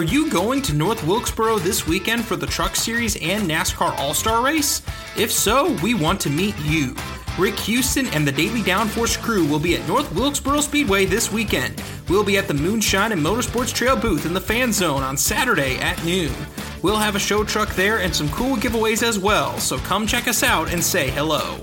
Are you going to North Wilkesboro this weekend for the Truck Series and NASCAR All Star Race? If so, we want to meet you. Rick Houston and the Daily Downforce crew will be at North Wilkesboro Speedway this weekend. We'll be at the Moonshine and Motorsports Trail booth in the fan zone on Saturday at noon. We'll have a show truck there and some cool giveaways as well, so come check us out and say hello.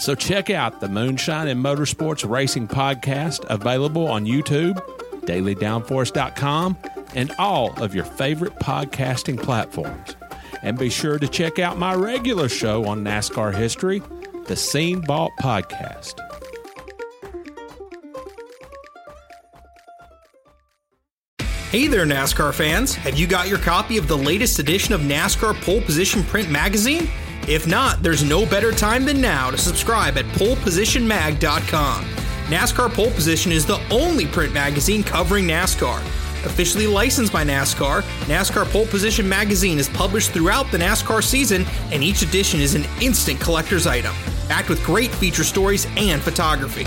So check out the Moonshine and Motorsports Racing Podcast, available on YouTube, dailydownforce.com, and all of your favorite podcasting platforms. And be sure to check out my regular show on NASCAR history, the Scene Vault Podcast. Hey there, NASCAR fans. Have you got your copy of the latest edition of NASCAR Pole Position Print Magazine? If not, there's no better time than now to subscribe at polepositionmag.com. NASCAR Pole Position is the only print magazine covering NASCAR. Officially licensed by NASCAR, NASCAR Pole Position Magazine is published throughout the NASCAR season, and each edition is an instant collector's item, packed with great feature stories and photography.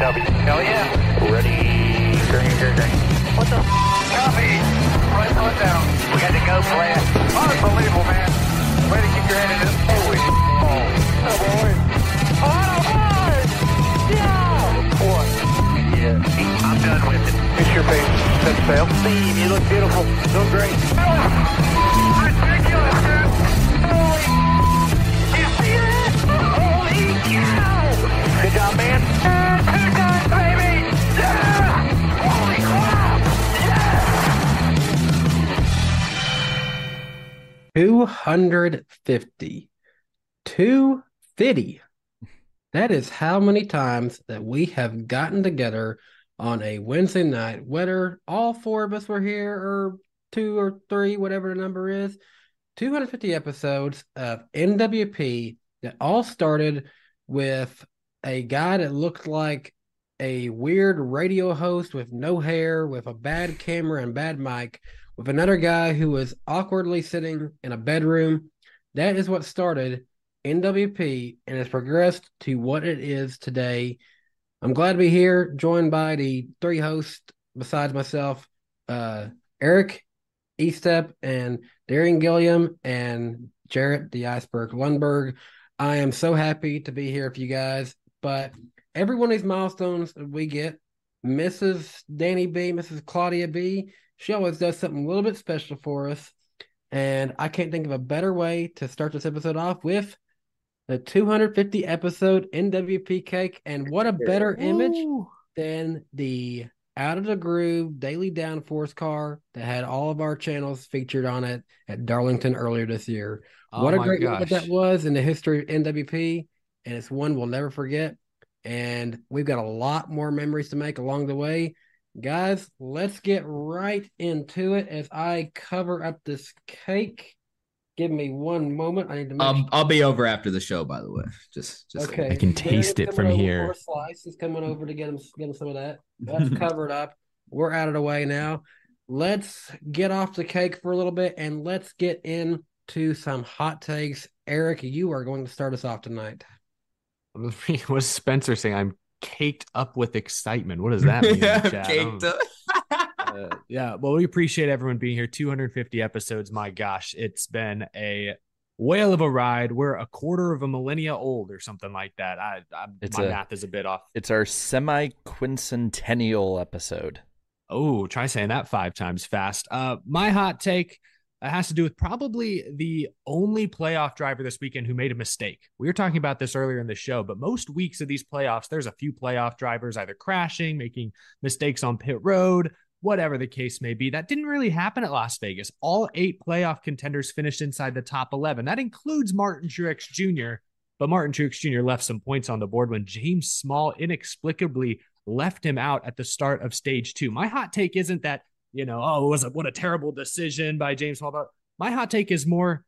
W. Hell yeah. Ready. Green, green, green. What the? Copy. Right foot down. We got to go, Brad. Unbelievable, man. Way to keep your head in it. Holy. Oh, boy. Oh, boy. Yeah. Boy. Yeah. I'm done with it. It's your face. Set sail. Steve, you look beautiful. Doing great. 250. 250. That is how many times that we have gotten together on a Wednesday night, whether all four of us were here or two or three, whatever the number is. 250 episodes of NWP that all started with a guy that looked like a weird radio host with no hair, with a bad camera and bad mic, with another guy who was awkwardly sitting in a bedroom. That is what started NWP and has progressed to what it is today. I'm glad to be here, joined by the three hosts besides myself, uh, Eric Estep and Darian Gilliam and Jarrett the Iceberg Lundberg. I am so happy to be here for you guys. But every one of these milestones we get, Mrs. Danny B, Mrs. Claudia B, she always does something a little bit special for us. And I can't think of a better way to start this episode off with the 250 episode NWP cake. And what a better image than the out of the groove daily downforce car that had all of our channels featured on it at Darlington earlier this year. Oh what a great gosh. moment that was in the history of NWP, and it's one we'll never forget. And we've got a lot more memories to make along the way. Guys, let's get right into it as I cover up this cake. Give me one moment. I need to make Um, I'll be over after the show, by the way. Just, just Okay. I can taste it from here. For a slice. He's coming over to get him get him some of that. That's covered up. We're out of the way now. Let's get off the cake for a little bit and let's get into some hot takes. Eric, you are going to start us off tonight. What's Spencer saying? I'm caked up with excitement. What does that mean? in? Caked Um, up. uh, yeah, well, we appreciate everyone being here. 250 episodes. My gosh, it's been a whale of a ride. We're a quarter of a millennia old or something like that. I, I It's my a- math is a bit off. It's our semi quincentennial episode. Oh, try saying that five times fast. Uh, my hot take uh, has to do with probably the only playoff driver this weekend who made a mistake. We were talking about this earlier in the show, but most weeks of these playoffs, there's a few playoff drivers either crashing, making mistakes on pit road, whatever the case may be. That didn't really happen at Las Vegas. All eight playoff contenders finished inside the top 11. That includes Martin Truex Jr., but Martin Truex Jr. left some points on the board when James Small inexplicably left him out at the start of stage two. My hot take isn't that, you know, oh, it was a, what a terrible decision by James Small. But my hot take is more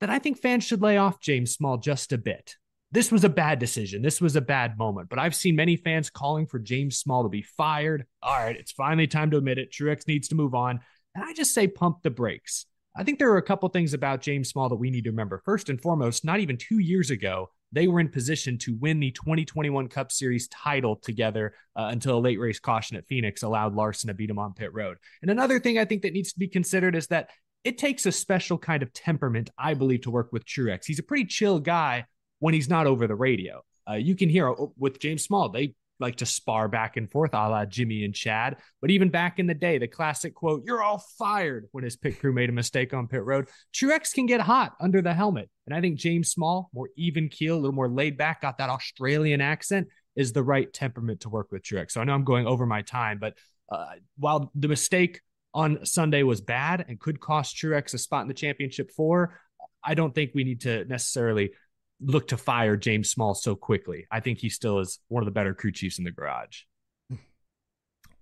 that I think fans should lay off James Small just a bit. This was a bad decision. This was a bad moment, but I've seen many fans calling for James Small to be fired. All right, it's finally time to admit it. Truex needs to move on. And I just say pump the brakes. I think there are a couple things about James Small that we need to remember. First and foremost, not even two years ago, they were in position to win the 2021 Cup Series title together uh, until a late race caution at Phoenix allowed Larson to beat him on pit road. And another thing I think that needs to be considered is that it takes a special kind of temperament, I believe, to work with Truex. He's a pretty chill guy when he's not over the radio. Uh, you can hear uh, with James Small, they like to spar back and forth a la Jimmy and Chad. But even back in the day, the classic quote, you're all fired when his pit crew made a mistake on pit road. Truex can get hot under the helmet. And I think James Small, more even keel, a little more laid back, got that Australian accent, is the right temperament to work with Truex. So I know I'm going over my time, but uh, while the mistake on Sunday was bad and could cost Truex a spot in the championship four, I don't think we need to necessarily look to fire James Small so quickly. I think he still is one of the better crew chiefs in the garage.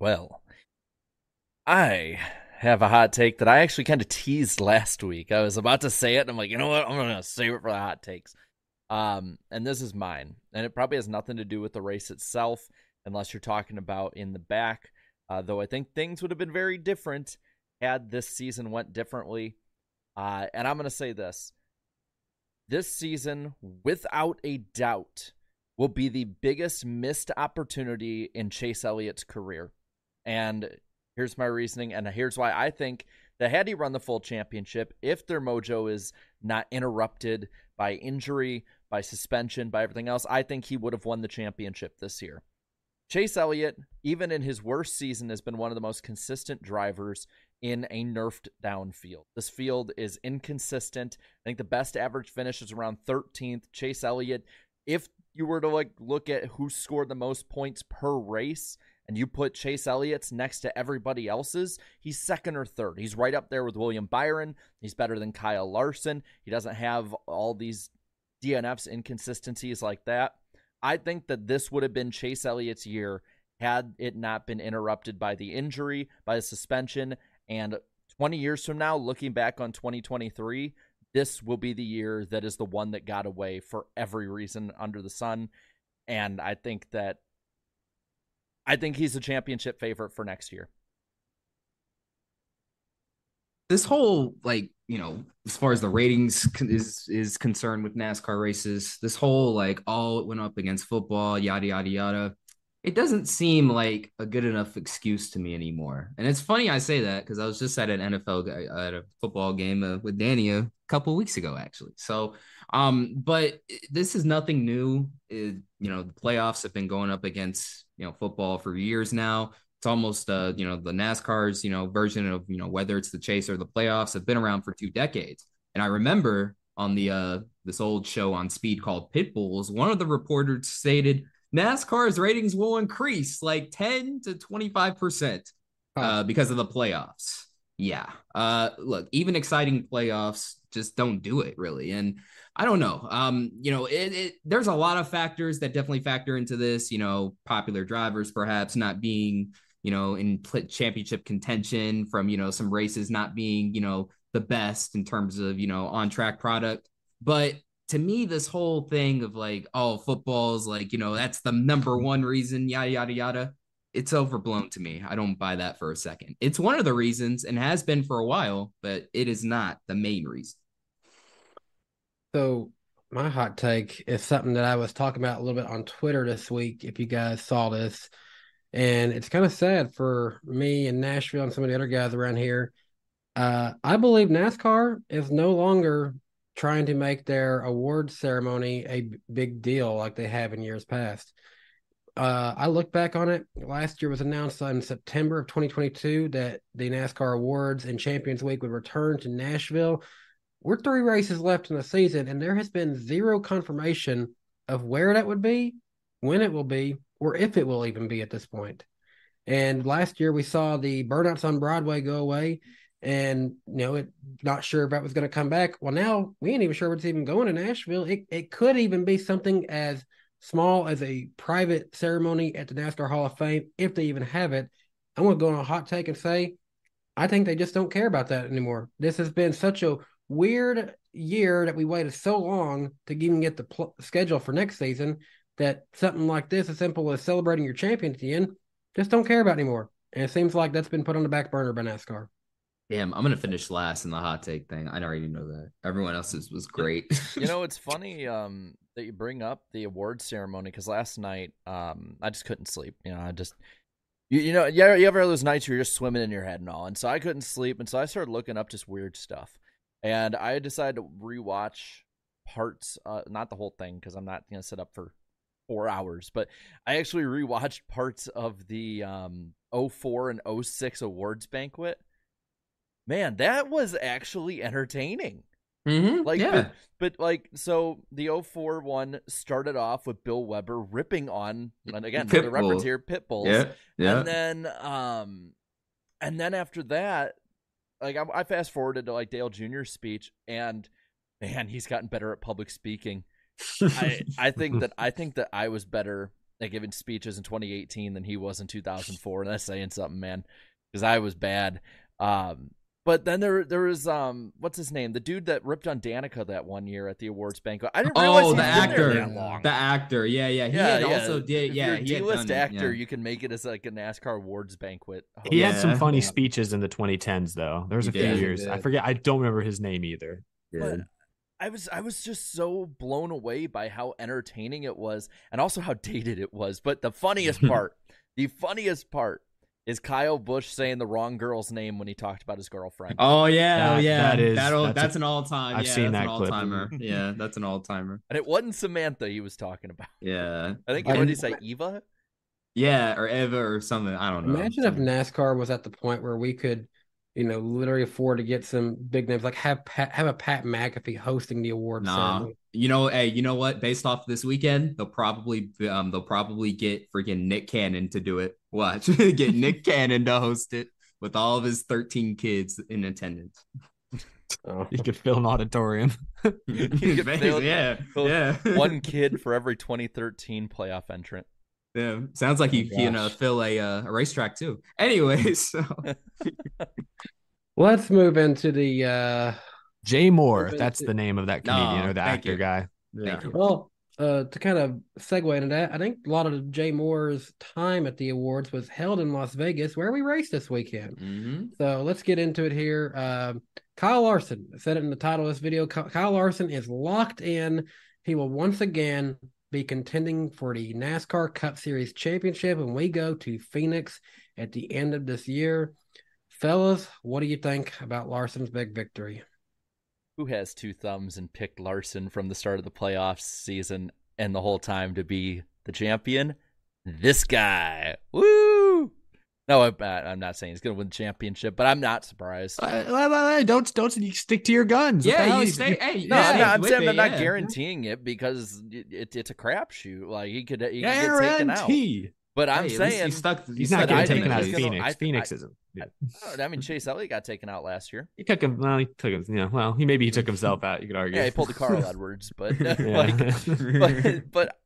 Well, I have a hot take that I actually kind of teased last week. I was about to say it, and I'm like, you know what? I'm going to save it for the hot takes. Um, and this is mine, and it probably has nothing to do with the race itself, unless you're talking about in the back. Uh, though I think things would have been very different had this season went differently. Uh, and I'm going to say this: this season, without a doubt, will be the biggest missed opportunity in Chase Elliott's career. And here's my reasoning, and here's why I think that had he run the full championship, if their mojo is not interrupted by injury, by suspension, by everything else, I think he would have won the championship this year. Chase Elliott, even in his worst season, has been one of the most consistent drivers in a nerfed down field. This field is inconsistent. I think the best average finish is around 13th. Chase Elliott, if you were to like look at who scored the most points per race and you put Chase Elliott's next to everybody else's, he's second or third. He's right up there with William Byron. He's better than Kyle Larson. He doesn't have all these DNFs inconsistencies like that. I think that this would have been Chase Elliott's year had it not been interrupted by the injury, by the suspension. And 20 years from now, looking back on 2023, this will be the year that is the one that got away for every reason under the sun. And I think that I think he's a championship favorite for next year. This whole like you know, as far as the ratings is is concerned with NASCAR races, this whole like all it went up against football, yada yada yada. It doesn't seem like a good enough excuse to me anymore. And it's funny I say that because I was just at an NFL at a football game uh, with Danny a couple weeks ago, actually. So, um, but this is nothing new. It, you know, the playoffs have been going up against you know football for years now it's almost uh you know the NASCAR's you know version of you know whether it's the chase or the playoffs have been around for two decades. And I remember on the uh this old show on Speed called Pitbulls, one of the reporters stated NASCAR's ratings will increase like 10 to 25 percent uh, because of the playoffs. Yeah. Uh look, even exciting playoffs just don't do it really. And I don't know. Um, you know, it, it, there's a lot of factors that definitely factor into this. You know, popular drivers perhaps not being you know, in championship contention from, you know, some races not being, you know, the best in terms of, you know, on track product. But to me, this whole thing of like, oh, football's like, you know, that's the number one reason, yada, yada, yada. It's overblown to me. I don't buy that for a second. It's one of the reasons and has been for a while, but it is not the main reason. So, my hot take is something that I was talking about a little bit on Twitter this week. If you guys saw this, and it's kind of sad for me and Nashville and some of the other guys around here. Uh, I believe NASCAR is no longer trying to make their award ceremony a big deal like they have in years past. Uh, I look back on it. Last year was announced in September of 2022 that the NASCAR Awards and Champions Week would return to Nashville. We're three races left in the season, and there has been zero confirmation of where that would be, when it will be, or if it will even be at this point. And last year we saw the burnouts on Broadway go away, and you know, it not sure if that was going to come back. Well, now we ain't even sure what's even going to Nashville. It it could even be something as small as a private ceremony at the NASCAR Hall of Fame, if they even have it. I'm going to go on a hot take and say, I think they just don't care about that anymore. This has been such a weird year that we waited so long to even get the pl- schedule for next season that something like this, as simple as celebrating your champion at the end, just don't care about anymore. And it seems like that's been put on the back burner by NASCAR. Damn, I'm gonna finish last in the hot take thing. I already know that. Everyone else's was great. you know, it's funny um, that you bring up the award ceremony because last night um, I just couldn't sleep. You know, I just you, you know you, you ever have those nights where you're just swimming in your head and all, and so I couldn't sleep, and so I started looking up just weird stuff, and I decided to rewatch parts, uh, not the whole thing because I'm not gonna sit up for four hours, but I actually rewatched parts of the um 04 and 06 awards banquet. Man, that was actually entertaining. Mm-hmm, like, yeah. but, but, like, so the 04 one started off with Bill Weber ripping on, and again, Pit the reference here, pit bulls. Yeah, yeah. And then, um, and then after that, like, I, I fast forwarded to like Dale Jr.'s speech, and man, he's gotten better at public speaking. I I think that I think that I was better at giving speeches in 2018 than he was in 2004, and that's saying something, man, because I was bad. Um, but then there there was um what's his name the dude that ripped on Danica that one year at the awards banquet. I didn't realize oh the actor that long. the actor yeah yeah he yeah, had yeah. also did If yeah you're a he had D-list done it, actor, yeah. you can make it as like a NASCAR awards banquet. He had some Yeah. funny speeches in the 2010s, though. There was He a few did, he years. I forget. I don't remember his name either. But I was I was just so blown away by how entertaining it was and also how dated it was. But the funniest part, the funniest part is Kyle Busch saying the wrong girl's name when he talked about his girlfriend. Oh yeah, oh That- yeah. that is- That'll, that's that's, a- an all time. I've yeah, seen that's that an clip. all timer. yeah, that's an all timer. And it wasn't Samantha he was talking about. Yeah, I think what did he say, Eva? yeah, or Eva or something. I don't know. Imagine if NASCAR was at the point where we could, you know, literally afford to get some big names, like have Pat, have a Pat McAfee hosting the awards. Nah, ceremony. You know, hey, you know what? Based off this weekend, they'll probably um they'll probably get freaking Nick Cannon to do it. Watch, get Nick Cannon to host it with all of his 13 kids in attendance. Oh. You could fill an auditorium. You could fill- yeah, fill yeah. One kid for every 2013 playoff entrant. Yeah, sounds like you Oh, can uh, fill a uh, a racetrack too. Anyways, so Let's move into the uh Jay Mohr, that's the name of that comedian No, or the actor you. guy. Thank you. well uh to kind of segue into that, I think a lot of Jay Mohr's time at the awards was held in Las Vegas where we raced this weekend. Mhm. So let's get into it here. Um, Kyle Larson I said it in the title of this video. Kyle Larson is locked in. He will once again be contending for the NASCAR Cup Series championship when we go to Phoenix at the end of this year. Fellas, what do you think about Larson's big victory? Who has two thumbs and picked Larson from the start of the playoffs season and the whole time to be the champion? This guy. Woo! No, I, I'm not saying he's going to win the championship, but I'm not surprised. Uh, don't don't stick to your guns. Yeah, you stay. Hey, No, yeah, I'm not, I'm saying it, I'm not yeah. guaranteeing it because it, it, it's a crapshoot. Like he could, he could get taken out. Guarantee. But I'm Hey, saying he stuck. He's he not getting I in think taken out of he's gonna- Phoenix. I- Phoenix I- isn't. Yeah. I mean, Chase Elliott got taken out last year. He took him. Well, he took him. Yeah. Well, he maybe he took himself out. You could argue. Yeah, he pulled the Carl Edwards, but Yeah. like, but, but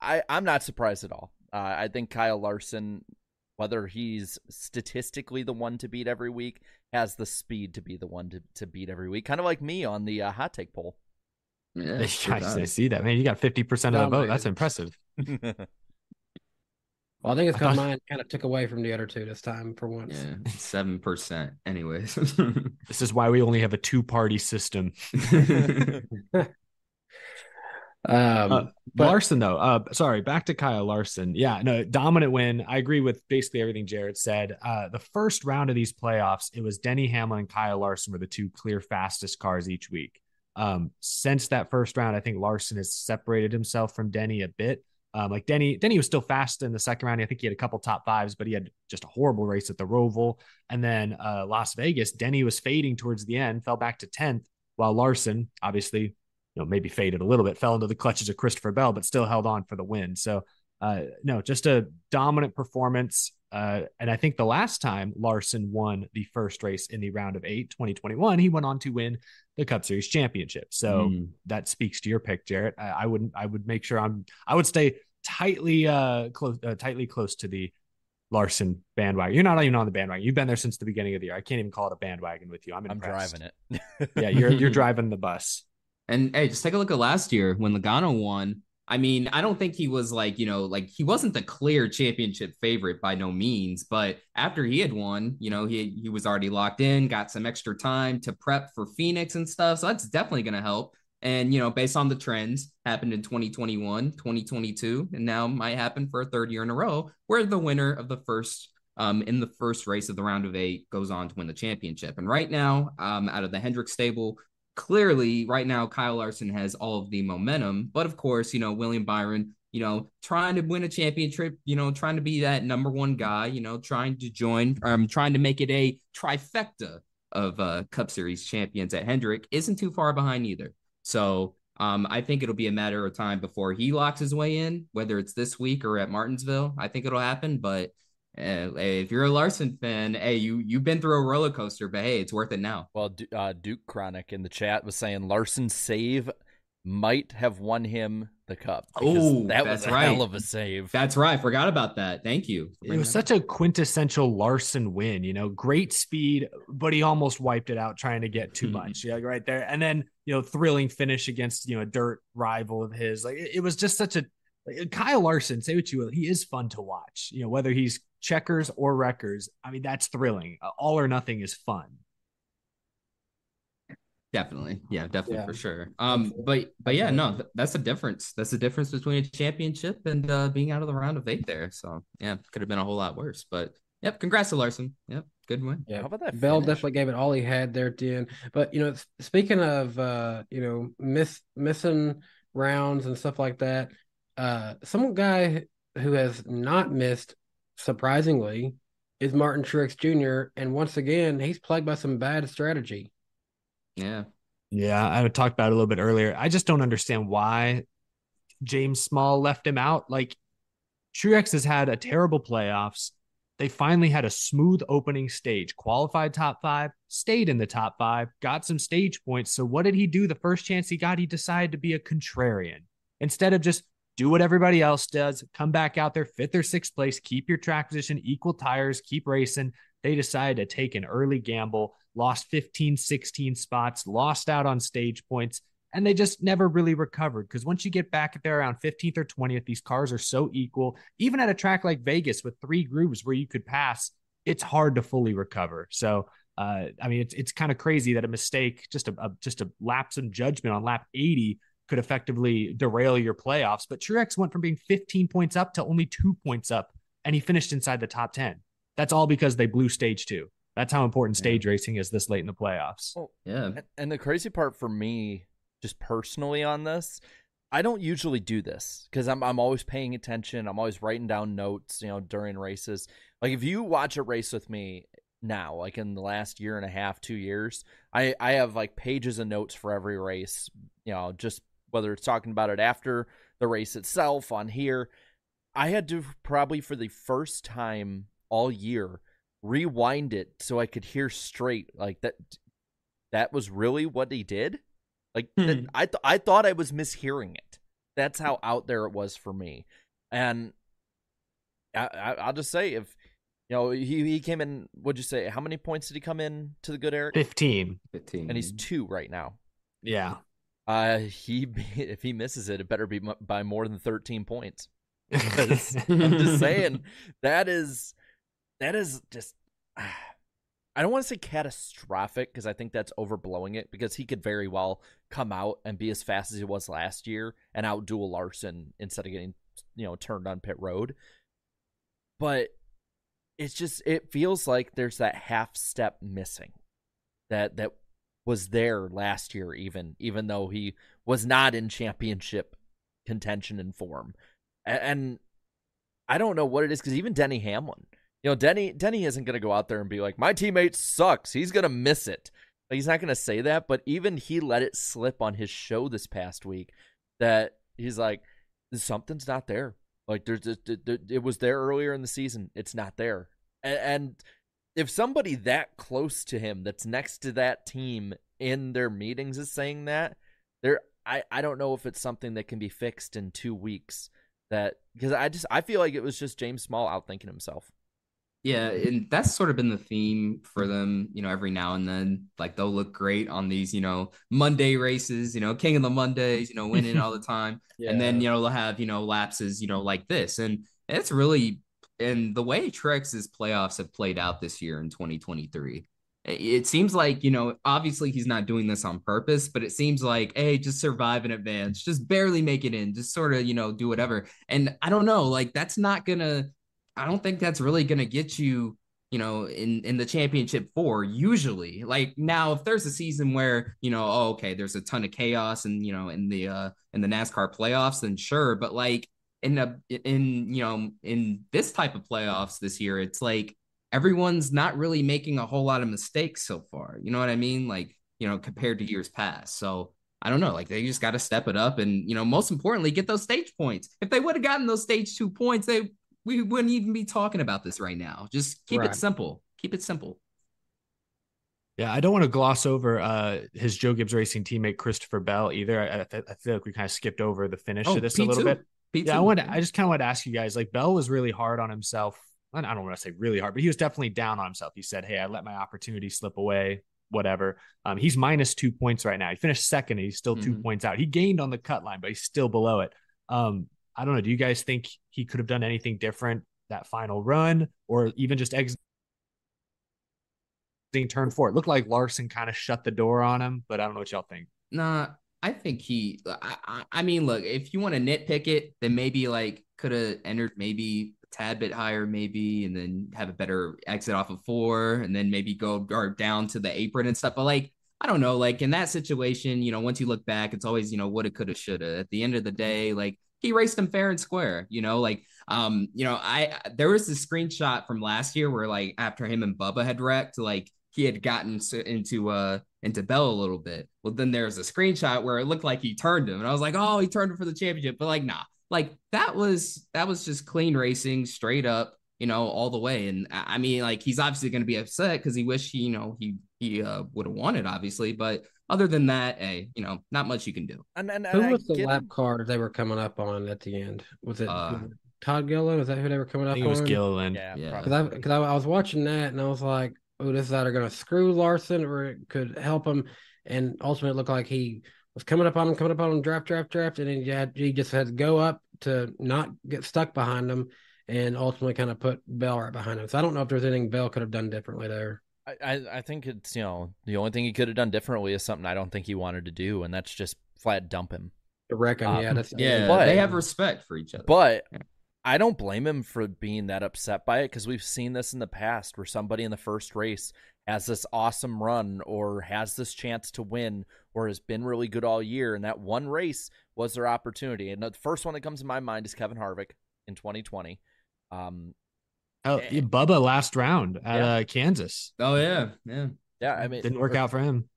I I'm not surprised at all. Uh, I think Kyle Larson, whether he's statistically the one to beat every week, has the speed to be the one to, to beat every week. Kind of like me on the uh, hot take poll. Yeah, I I see that man. You got fifty percent of the vote. That's impressive. Well, I think it's I because thought- mine kind of took away from the other two this time for once. Yeah, seven percent. Anyways, This is why we only have a two-party system. Um, Uh, but- Larson, though, uh, sorry, back to Kyle Larson. Yeah, no, dominant win. I agree with basically everything Jared said. Uh, the first round of these playoffs, it was Denny Hamlin and Kyle Larson were the two clear fastest cars each week. Um, since that first round, I think Larson has separated himself from Denny a bit. Um, like Denny, Denny was still fast in the second round. I think he had a couple top fives, but he had just a horrible race at the Roval. And then uh, Las Vegas, Denny was fading towards the end, fell back to 10th, while Larson, obviously, you know, maybe faded a little bit, fell into the clutches of Christopher Bell, but still held on for the win. So, uh, no, just a dominant performance. Uh, and I think the last time Larson won the first race in the round of eight, 2021, he went on to win the Cup Series championship. So Mm. that speaks to your pick, Jarrett. I, I wouldn't, I would make sure I'm, I would stay tightly, uh, close, uh, tightly close to the Larson bandwagon. You're not even on the bandwagon. You've been there since the beginning of the year. I can't even call it a bandwagon with you. I'm I'm driving it. yeah, you're you're driving the bus. And hey, just take a look at last year when Logano won. I mean, I don't think he was like, you know, like he wasn't the clear championship favorite by no means, but after he had won, you know, he he was already locked in, got some extra time to prep for Phoenix and stuff. So that's definitely going to help. And, you know, based on the trends happened in 2021, 2022, and now might happen for a third year in a row where the winner of the first um, in the first race of the round of eight goes on to win the championship. And right now, um, out of the Hendrick stable, clearly right now Kyle Larson has all of the momentum, but of course, you know, William Byron, you know, trying to win a championship, you know, trying to be that number one guy, you know, trying to join, um, trying to make it a trifecta of uh Cup Series champions at Hendrick isn't too far behind either. So um, I think it'll be a matter of time before he locks his way in, whether it's this week or at Martinsville. I think it'll happen, but uh, if you're a Larson fan, hey, you you've been through a roller coaster, but hey, it's worth it now. Well, uh, Duke Chronic in the chat was saying Larson's save might have won him the cup. Oh, that was a right. hell of a save. That's right. Forgot about that. Thank you. It was such a quintessential Larson win, you know, great speed, but he almost wiped it out trying to get too much. Yeah, right there. And then, you know, thrilling finish against, you know, a dirt rival of his. Like it, it was just such a Kyle Larson, say what you will, he is fun to watch. You know, whether he's checkers or wreckers, I mean, that's thrilling. Uh, All or nothing is fun. Definitely. Yeah, definitely Yeah. for sure. Um, but but yeah, no, th- that's the difference. That's the difference between a championship and uh being out of the round of eight there. So yeah, could have been a whole lot worse. But yep, congrats to Larson. Yep, good win. Yeah, How about that? Bell finish? definitely gave it all he had there at the end. But you know, speaking of uh, you know, miss missing rounds and stuff like that, uh, some guy who has not missed, surprisingly, is Martin Truex Jr. And once again, he's plagued by some bad strategy. Yeah. Yeah, I talked about it a little bit earlier. I just don't understand why James Small left him out. Like Truex has had a terrible playoffs. They finally had a smooth opening stage, qualified top five, stayed in the top five, got some stage points. So, what did he do the first chance he got? He decided to be a contrarian instead of just do what everybody else does, come back out there, fifth or sixth place, keep your track position, equal tires, keep racing. They decided to take an early gamble, lost 15, 16 spots, lost out on stage points, and they just never really recovered. Because once you get back there around 15th or 20th, these cars are so equal. Even at a track like Vegas with three grooves where you could pass, it's hard to fully recover. So, uh, I mean, it's it's kind of crazy that a mistake, just a, a just a lapse in judgment on lap 80 could effectively derail your playoffs. But Truex went from being 15 points up to only two points up, and he finished inside the top 10. That's all because they blew stage two. That's how important stage yeah. racing is this late in the playoffs. Well, yeah. And the crazy part for me, just personally on this, I don't usually do this because I'm I'm always paying attention. I'm always writing down notes, you know, during races. Like if you watch a race with me now, like in the last year and a half, two years, I I have like pages of notes for every race. You know, just whether it's talking about it after the race itself on here. I had to probably for the first time all year rewind it so I could hear straight like that that was really what he did? Like hmm. I th- I thought I was mishearing it. That's how out there it was for me. And I, I will just say if you know he he came in what'd you say how many points did he come in to the good Eric 15 15 and he's 2 right now. Yeah uh he if he misses it it better be by more than 13 points I'm just saying that is that is just I don't want to say catastrophic because I think that's overblowing it because he could very well come out and be as fast as he was last year and outdo a Larson instead of getting you know turned on pit road. But it's just it feels like there's that half step missing that that was there last year even even though he was not in championship contention and form. And, and I don't know what it is because even Denny Hamlin you know, Denny Denny isn't going to go out there and be like, "My teammate sucks." He's going to miss it. Like, he's not going to say that, but even he let it slip on his show this past week that he's like, "Something's not there." Like, there's it was there earlier in the season. It's not there, and, and if somebody that close to him, that's next to that team in their meetings, is saying that, there, I I don't know if it's something that can be fixed in two weeks. That because I just I feel like it was just James Small outthinking himself. Yeah, and that's sort of been the theme for them, you know, every now and then. Like they'll look great on these, you know, Monday races, you know, King of the Mondays, you know, winning all the time. yeah. And then, you know, they'll have, you know, lapses, you know, like this. And it's really and the way Truex's playoffs have played out this year in 2023. It seems like, you know, obviously he's not doing this on purpose, but it seems like, hey, just survive in advance, just barely make it in, just sort of, you know, do whatever. And I don't know, like that's not gonna I don't think that's really to get you, you know, in in the championship four. Usually, like now, if there's a season where you know, oh, okay, there's a ton of chaos and you know, in the uh in the NASCAR playoffs, then sure. But like in a in you know in this type of playoffs this year, it's like everyone's not really making a whole lot of mistakes so far. You know what I mean? Like you know, compared to years past. So I don't know. Like they just got to step it up, and you know, most importantly, get those stage points. If they would have gotten those stage two points, they we wouldn't even be talking about this right now. Just keep right. it simple. Keep it simple. Yeah, I don't want to gloss over uh, his Joe Gibbs Racing teammate Christopher Bell either. I, I, I feel like we kind of skipped over the finish oh, of this P2. a little bit. P2. Yeah, I wanted. I just kind of want to ask you guys. Like Bell was really hard on himself. I don't want to say really hard, but he was definitely down on himself. He said, "Hey, I let my opportunity slip away. Whatever." Um, he's minus two points right now. He finished second. he's still 2 mm-hmm. points out. He gained on the cut line, but he's still below it. Um, I don't know. Do you guys think he could have done anything different that final run or even just exiting turn four? It looked like Larson kind of shut the door on him, but I don't know what y'all think. Nah, I think he, I, I mean, look, if you want to nitpick it, then maybe like could have entered maybe a tad bit higher, maybe, and then have a better exit off of four, and then maybe go or down to the apron and stuff. But like, I don't know, like in that situation, you know, once you look back, it's always, you know, what it coulda, shoulda. At the end of the day, like he raced him fair and square. You know, like um, you know, I there was this screenshot from last year where like after him and Bubba had wrecked, like he had gotten into uh into Bell a little bit. Well, then there's a screenshot where it looked like he turned him, and I was like, oh, he turned him for the championship, but like, nah, like that was that was just clean racing, straight up, you know, all the way. And I mean, like, he's obviously going to be upset because he wish he, you know, he he uh, would have won it, obviously, but other than that, hey, you know, not much you can do. And, and, who was the lap car they were coming up on at the end? Was it uh, Todd Gilliland? Was that who they were coming up I think? It was Gilliland. Yeah, yeah. Because I, I, I was watching that and I was like, oh, this is either going to screw Larson or it could help him. And ultimately, it looked like he was coming up on him, coming up on him, draft, draft, draft, and then he, had, he just had to go up to not get stuck behind him, and ultimately kind of put Bell right behind him. So I don't know if there's anything Bell could have done differently there. I, I think it's you know the only thing he could have done differently is something I don't think he wanted to do, and that's just flat dump him. To wreck him, Um, yeah, that's Yeah, But- they have respect for each other. But I don't blame him for being that upset by it because we've seen this in the past where somebody in the first race has this awesome run or has this chance to win or has been really good all year, and that one race was their opportunity. And the first one that comes to my mind is Kevin Harvick in 2020. Um, Oh, yeah, Bubba last round at Yeah. uh, Kansas. oh yeah, yeah. yeah, I mean, Didn't work out for him.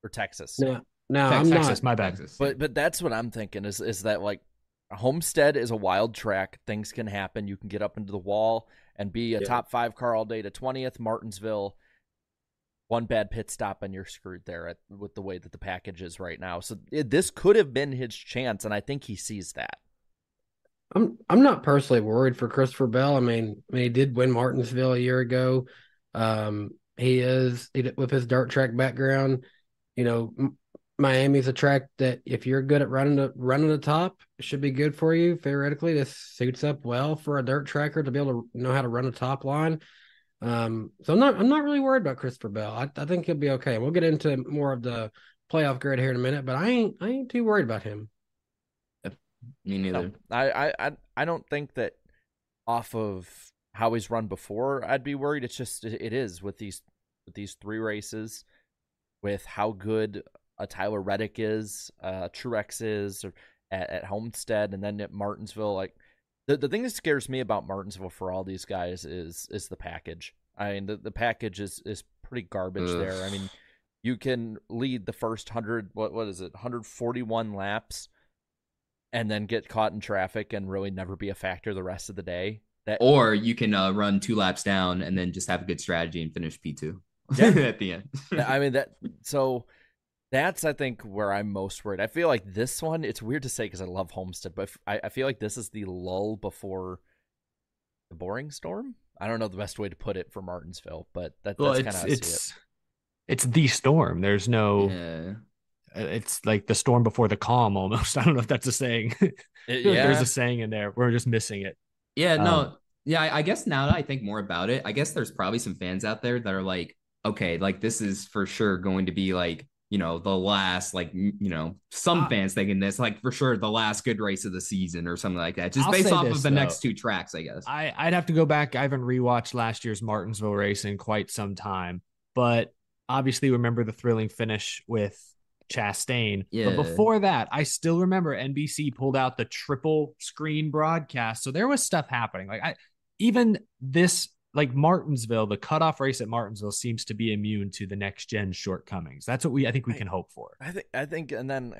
for Texas. Now, now Tex- I'm Texas, my bad. But but that's what I'm thinking is is that like Homestead is a wild track. Things can happen. You can get up into the wall and be a Yeah. top five car all day to twentieth. Martinsville, one bad pit stop and you're screwed there at, with the way that the package is right now. So it, this could have been his chance, and I think he sees that. I'm I'm not personally worried for Christopher Bell. I mean, I mean he did win Martinsville a year ago. Um, he is he, with his dirt track background. You know, M- Miami's a track that if you're good at running the running the top, it should be good for you. Theoretically, this suits up well for a dirt tracker to be able to know how to run a top line. Um, so I'm not I'm not really worried about Christopher Bell. I, I think he'll be okay. We'll get into more of the playoff grid here in a minute, but I ain't I ain't too worried about him. Me neither. No, I, I I I don't think that off of how he's run before, I'd be worried. It's just it, it is with these with these three races, with how good a Tyler Reddick is, uh, Truex is or at, at Homestead, and then at Martinsville. Like the the thing that scares me about Martinsville for all these guys is is the package. I mean, the the package is is pretty garbage Ugh. there. I mean, you can lead the first hundred what what is it, hundred forty one laps and then get caught in traffic and really never be a factor the rest of the day. That Or you can uh, run two laps down and then just have a good strategy and finish P two Yeah. at the end. I mean that so that's I think where I'm most worried. I feel like this one it's weird to say because I love Homestead, but I, I feel like this is the lull before the boring storm. I don't know the best way to put it for Martinsville, but that, Well, that's kind of how I see it. it's it's the storm. There's no. yeah. uh, It's like the storm before the calm, almost. I don't know if that's a saying. It- feel like There's a saying in there. We're just missing it. Yeah, no, Um, yeah. I, I guess now that I think more about it, I guess there's probably some fans out there that are like, okay, like this is for sure going to be like, you know, the last, like, you know, some Uh, fans thinking this, like for sure, the last good race of the season or something like that, just I'll based off this, of the though. next two tracks, I guess. I, I'd have to go back. I haven't rewatched last year's Martinsville race in quite some time, but obviously remember the thrilling finish with Chastain. Yeah. But before that, I still remember NBC pulled out the triple screen broadcast. So there was stuff happening. Like I even this like Martinsville, the cutoff race at Martinsville seems to be immune to the next gen shortcomings. That's what we I think we can hope for. I think I think and then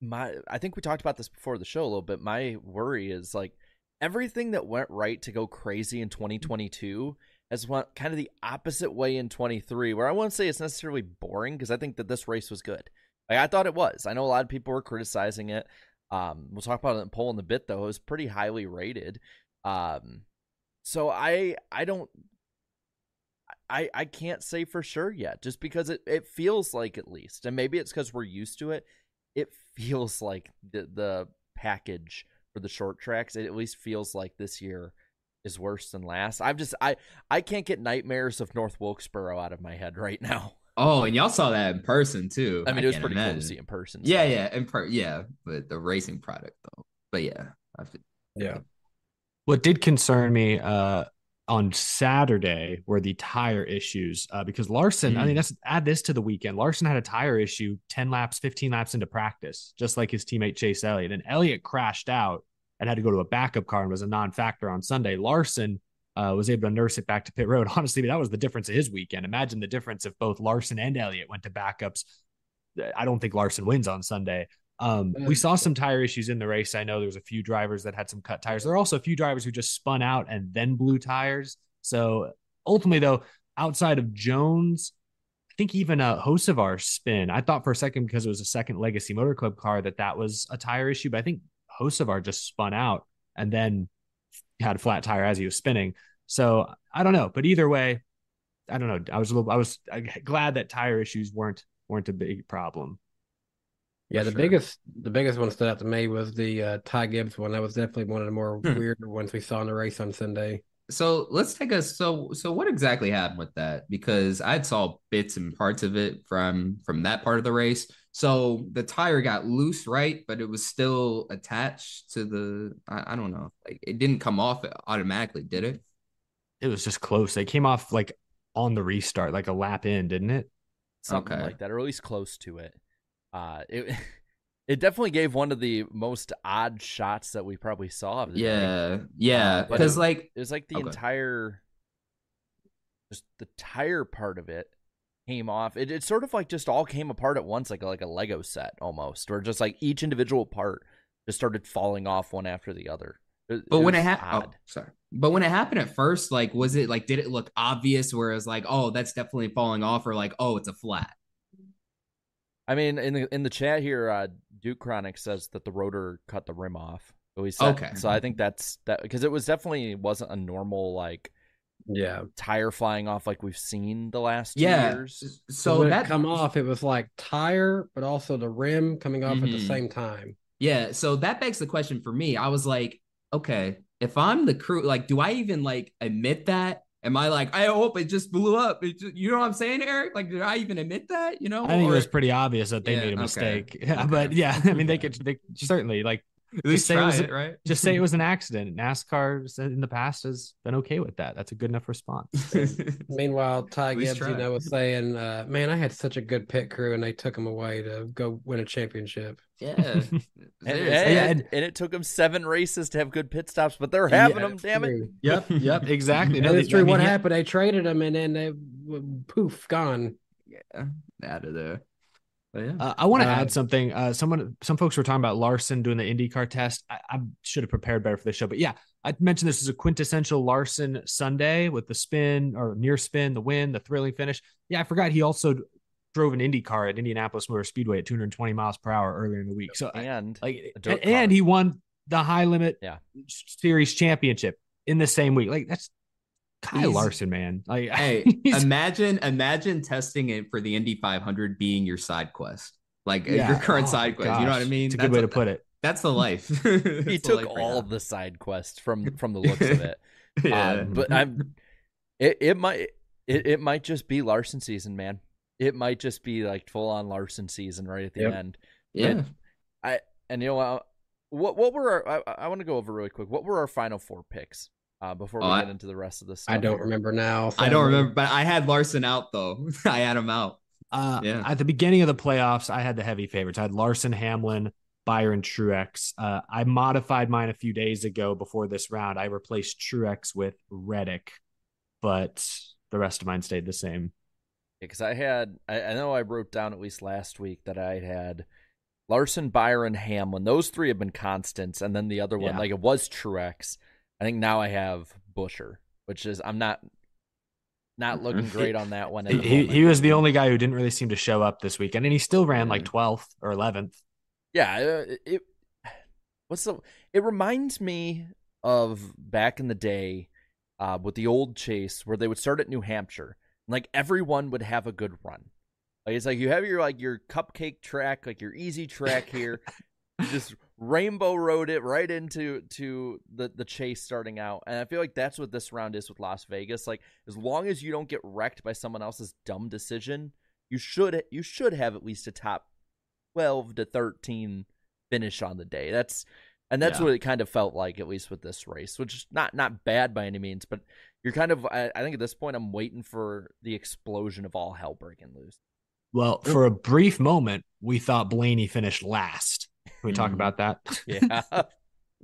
my I think we talked about this before the show a little bit. My worry is like everything that went right to go crazy in 2022 has went kind of the opposite way in 23 where I won't say it's necessarily boring because I think that this race was good. Like I thought it was. I know a lot of people were criticizing it. Um we'll talk about it in poll in a bit though. It was pretty highly rated. Um so I I don't I, I can't say for sure yet, just because it, it feels like at least, and maybe it's because we're used to it. It feels like the the package for the short tracks. It at least feels like this year is worse than last. I'm just I I can't get nightmares of North Wilkesboro out of my head right now. oh, and y'all saw that in person too. I mean, it was can't pretty cool to see in person. Yeah, so. yeah, in per- yeah, but the racing product though. But yeah, I feel- Yeah. What did concern me uh, on Saturday were the tire issues uh, because Larson, I mean, Mm. let's add this to the weekend. Larson had a tire issue 10 laps, 15 laps into practice, just like his teammate Chase Elliott. And Elliott crashed out and had to go to a backup car and was a non factor on Sunday. Larson uh, was able to nurse it back to pit road. Honestly, that was the difference of his weekend. Imagine the difference if both Larson and Elliott went to backups. I don't think Larson wins on Sunday. Um, we saw some tire issues in the race. I know there was a few drivers that had some cut tires. There are also a few drivers who just spun out and then blew tires. So ultimately, though, outside of Jones, I think even a Hocevar spin. I thought for a second because it was a second Legacy Motor Club car that that was a tire issue, but I think Hocevar just spun out and then had a flat tire as he was spinning. So I don't know, but either way, I don't know. I was a little, I was glad that tire issues weren't weren't a big problem. Yeah, the sure. biggest the biggest one stood out to me was the uh, Ty Gibbs one. That was definitely one of the more hmm. weirder ones we saw in the race on Sunday. So let's take a so so what exactly happened with that? Because I saw bits and parts of it from from that part of the race. So the tire got loose, right? But it was still attached to the I, I don't know. Like it didn't come off automatically, did it? It was just close. They came off like on the restart, like a lap in, didn't it? Something okay. like that, or at least close to it. Uh, it it definitely gave one of the most odd shots that we probably saw. yeah, yeah, because uh, like it was like the okay. entire, just the tire part of it came off. It it sort of like just all came apart at once, like a, like a Lego set almost, or just like each individual part just started falling off one after the other. It, but it when it happened, oh, sorry. But when it happened at first, like, was it like, did it look obvious? Where it was like, oh, that's definitely falling off, or like, oh, it's a flat. I mean, in the in the chat here, uh, Duke Chronic says that the rotor cut the rim off. So said, okay. So I think that's that because it was definitely wasn't a normal like yeah tire flying off like we've seen the last yeah. years. So, when that come off, it was like tire, but also the rim coming off mm-hmm. at the mm-hmm. same time. Yeah. So that begs the question for me. I was like, okay, if I'm the crew, like, do I even like admit that? Am I like, I hope it just blew up? Just, you know what I'm saying, Eric? Like, did I even admit that? You know, I think or... it was pretty obvious that they yeah, made a mistake. Okay. Okay. but yeah, I mean, they could, they certainly like at least say it, was, it, right? just say it was an accident. NASCAR in the past has been okay with that. That's a good enough response. Meanwhile, Ty Gibbs, you know, was saying, uh, "Man, I had such a good pit crew, and they took him away to go win a championship." Yeah, and, and, and, and, it took them seven races to have good pit stops, but they're having yeah, them. Damn it! Yep, yep, exactly. no, it's true. I mean, what happened? They traded him, and then they poof gone. Yeah, out of there. Yeah. Uh, I want to uh, add something. Uh, someone, some folks were talking about Larson doing the IndyCar test. I, I, should have prepared better for this show, but yeah, I mentioned this is a quintessential Larson Sunday with the spin or near spin, the win, the thrilling finish. Yeah, I forgot he also drove an IndyCar at Indianapolis Motor Speedway at 220 miles per hour earlier in the week. So and like, and he won the high limit yeah. series championship in the same week. Like that's Kyle He's, Larson, man. Like, hey, imagine imagine testing it for the Indy 500 being your side quest, like yeah. your current oh, side quest. Gosh. You know what I mean? It's a good way to put it. That's the life. he took all of the side quests from from the looks of it. yeah. Um, but I'm. It, it might it, it might just be Larson season, man. It might just be like full on Larson season right at the yep. end. Yeah. But I and you know what what were our I, I want to go over really quick. What were our final four picks? Uh, before we oh, get I, into the rest of the stuff. I don't remember now. I don't remember, but I had Larson out though. I had him out. Uh, yeah. At the beginning of the playoffs, I had the heavy favorites. I had Larson, Hamlin, Byron, Truex. Uh, I modified mine a few days ago before this round. I replaced Truex with Reddick, but the rest of mine stayed the same. Because I had, I, I know I wrote down at least last week that I had Larson, Byron, Hamlin. Those three have been constants, and then the other one, yeah. like it was Truex. I think now I have Buescher, which is I'm not not looking great on that one. He, he was the only guy who didn't really seem to show up this weekend, and he still ran like 12th or 11th. Yeah, uh, it what's the it reminds me of back in the day uh, with the old chase where they would start at New Hampshire, and like everyone would have a good run. Like it's like you have your like your cupcake track, like your easy track here. just rainbow rode it right into to the the chase starting out. And i feel like that's what this round is with las vegas. Like as long as you don't get wrecked by someone else's dumb decision you should you should have at least a top 12 to 13 finish on the day. That's and that's yeah. what it kind of felt like at least with this race which is not not bad by any means but you're kind of I, I think at this point i'm waiting for the explosion of all hell breaking loose. Well for a brief moment we thought blaney finished last can we talk mm-hmm. about that? Yeah.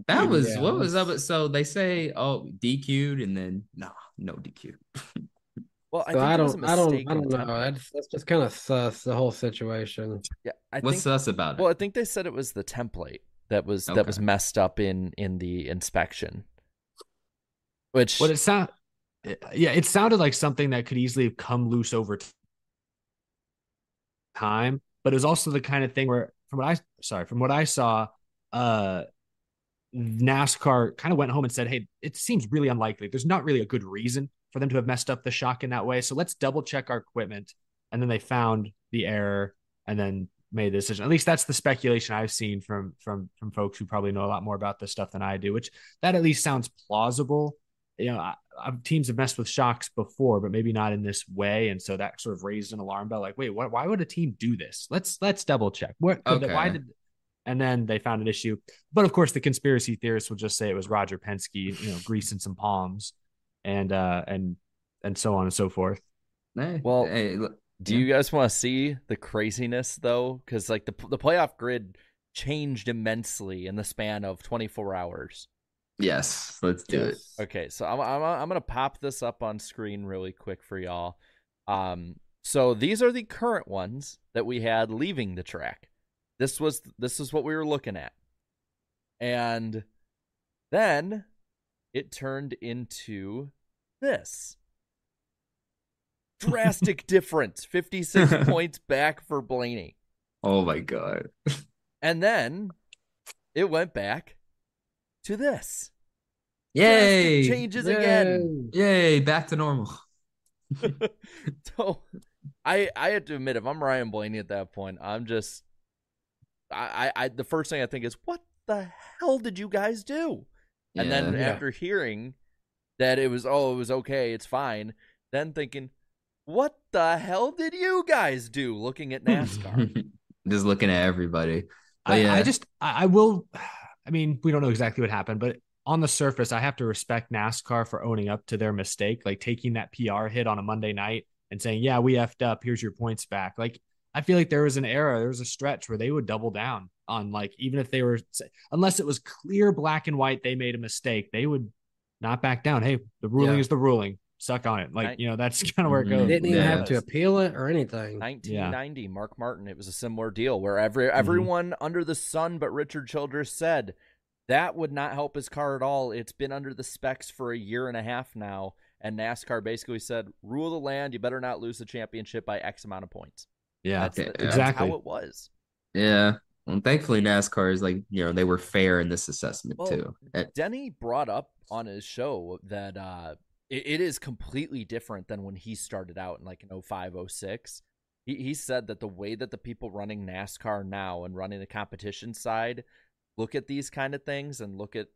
That was Yeah, what was up. So they say, oh, DQ'd, and then no, no DQ. Well, I So think I it was a don't, I don't, I don't know. template. That's that's just kind of sus the whole situation. Yeah, I What's think. sus about it? Well, I think they said it was the template that was that was messed up in in the inspection. Which What it sound, yeah, it sounded like something that could easily have come loose over time, but it was also the kind of thing where, from what I, sorry, from what I saw, uh, NASCAR kind of went home and said, "Hey, it seems really unlikely. There's not really a good reason for them to have messed up the shock in that way. So let's double check our equipment." And then they found the error and then made the decision. At least that's the speculation I've seen from from from folks who probably know a lot more about this stuff than I do. Which that at least sounds plausible. You know, teams have messed with shocks before, but maybe not in this way, and so that sort of raised an alarm bell. Like, wait, what, why would a team do this? Let's let's double check. What? could the- Why Okay. did? And then they found an issue. But of course, the conspiracy theorists will just say it was Roger Penske, you know, greasing some palms, and uh, and and so on and so forth. Hey, Well, hey, look, Do Yeah. you guys want to see the craziness though? Because like the the playoff grid changed immensely in the span of 24 hours. Yes, let's do it. Okay, so I'm I'm I'm gonna pop this up on screen really quick for y'all. Um, so these are the current ones that we had leaving the track. This was this is what we were looking at, and then it turned into this drastic difference 56 points back for Blaney. Oh my god. And then it went back to this. Yay! Drastic changes again. Yay! Back to normal. so I I have to admit if I'm Ryan Blaney at that point, I'm just I, I, I the first thing I think is what the hell did you guys do? And then Yeah. Yeah. after hearing that it was oh it was okay, it's fine, then thinking what the hell did you guys do looking at NASCAR? Just looking at everybody. But I, yeah. I just I I will I mean, we don't know exactly what happened, but on the surface, I have to respect NASCAR for owning up to their mistake, like taking that PR hit on a Monday night and saying, "Yeah, we effed up. Here's your points back." Like I feel like there was an era, there was a stretch where they would double down on like even if they were unless it was clear black and white they made a mistake, they would not back down. Hey, the ruling Yeah. is the ruling. Suck on it. Like, you know, that's kind of where it Mhm. They goes. didn't even Yeah. have to appeal it or anything. 1990, Mark Martin. It was a similar deal where every everyone under the sun but Richard Childress said that would not help his car at all. It's been under the specs for a year and a half now, and NASCAR basically said, "Rule the land. You better not lose the championship by X amount of points." Yeah, That's, Yeah, the- that's exactly. how it was. Yeah. Well, thankfully, NASCAR is like, you know, they were fair in this assessment Well, too. Denny brought up on his show that uh, it, it is completely different than when he started out in like an 05, 06. He, he said that the way that the people running NASCAR now and running the competition side look at these kind of things and look at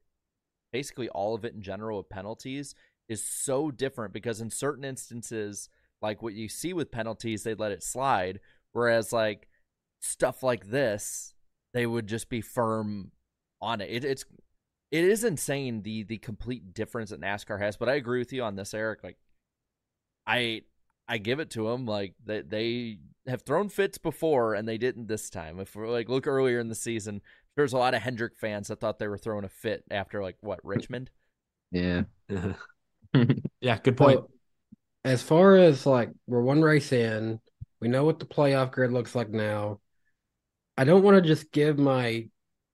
basically all of it in general with penalties is so different because in certain instances, like what you see with penalties, they let it slide. Whereas like stuff like this, they would just be firm on it. it it's it is insane the the complete difference that NASCAR has. But I agree with you on this, Eric. Like, I I give it to them. Like they they have thrown fits before, and they didn't this time. If we're like look earlier in the season, there's a lot of Hendrick fans that thought they were throwing a fit after like what Richmond. yeah. yeah, good point. So, as far as like we're one race in, we know what the playoff grid looks like now. I don't want to just give my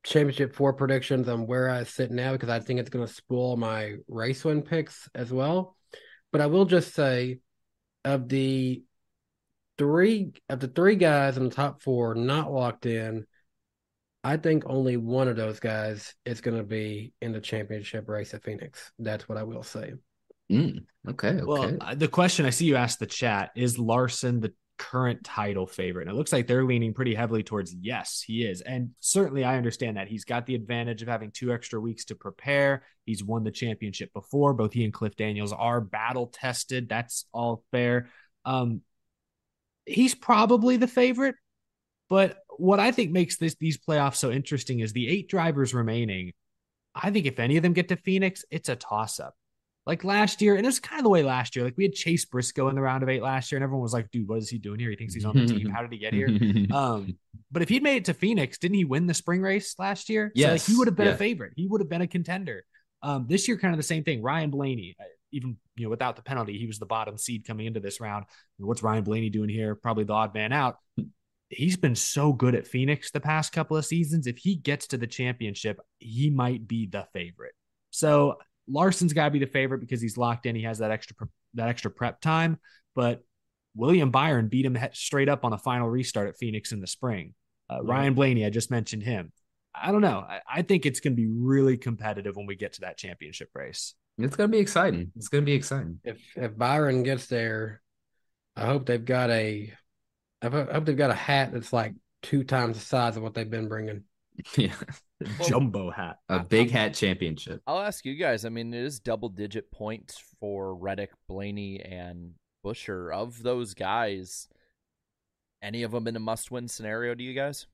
championship four predictions on where I sit now because I think it's going to spoil my race win picks as well. But I will just say, of the three of the three guys in the top four not locked in, I think only one of those guys is going to be in the championship race at Phoenix. That's what I will say. Mm, okay. Okay. Well, the question I see you asked the chat is Larson the current title favorite? And it looks like they're leaning pretty heavily towards yes, he is. And certainly I understand that. He's got the advantage of having two extra weeks to prepare. He's won the championship before. Both he and Cliff Daniels are battle tested. That's all fair. Um, he's probably the favorite. But what I think makes this these playoffs so interesting is the eight drivers remaining. I think if any of them get to Phoenix, it's a toss up. Like last year, and it was kind of the way last year. Like we had Chase Briscoe in the round of eight last year, and everyone was like, "Dude, what is he doing here? He thinks he's on the team. How did he get here?" Um, but if he'd made it to Phoenix, didn't he win the spring race last year? Yes. So like, he would have been Yeah. a favorite. He would have been a contender. Um, this year, kind of the same thing. Ryan Blaney, even you know, without the penalty, he was the bottom seed coming into this round. What's Ryan Blaney doing here? Probably the odd man out. He's been so good at Phoenix the past couple of seasons. If he gets to the championship, he might be the favorite. So Larson's got to be the favorite because he's locked in. He has that extra pre- that extra prep time. But William Byron beat him straight up on a final restart at Phoenix in the spring. Uh, Ryan Blaney, I just mentioned him. I don't know. I, I think it's going to be really competitive when we get to that championship race. It's gonna be exciting. It's gonna be exciting. If if Byron gets there, I hope they've got a, I hope they've got a hat that's like two times the size of what they've been bringing. yeah, Jumbo hat. a big hat championship. I'll ask you guys. I mean, it is double digit points for Reddick, Blaney, and Buescher. Of those guys, any of them in a must win scenario Do you guys?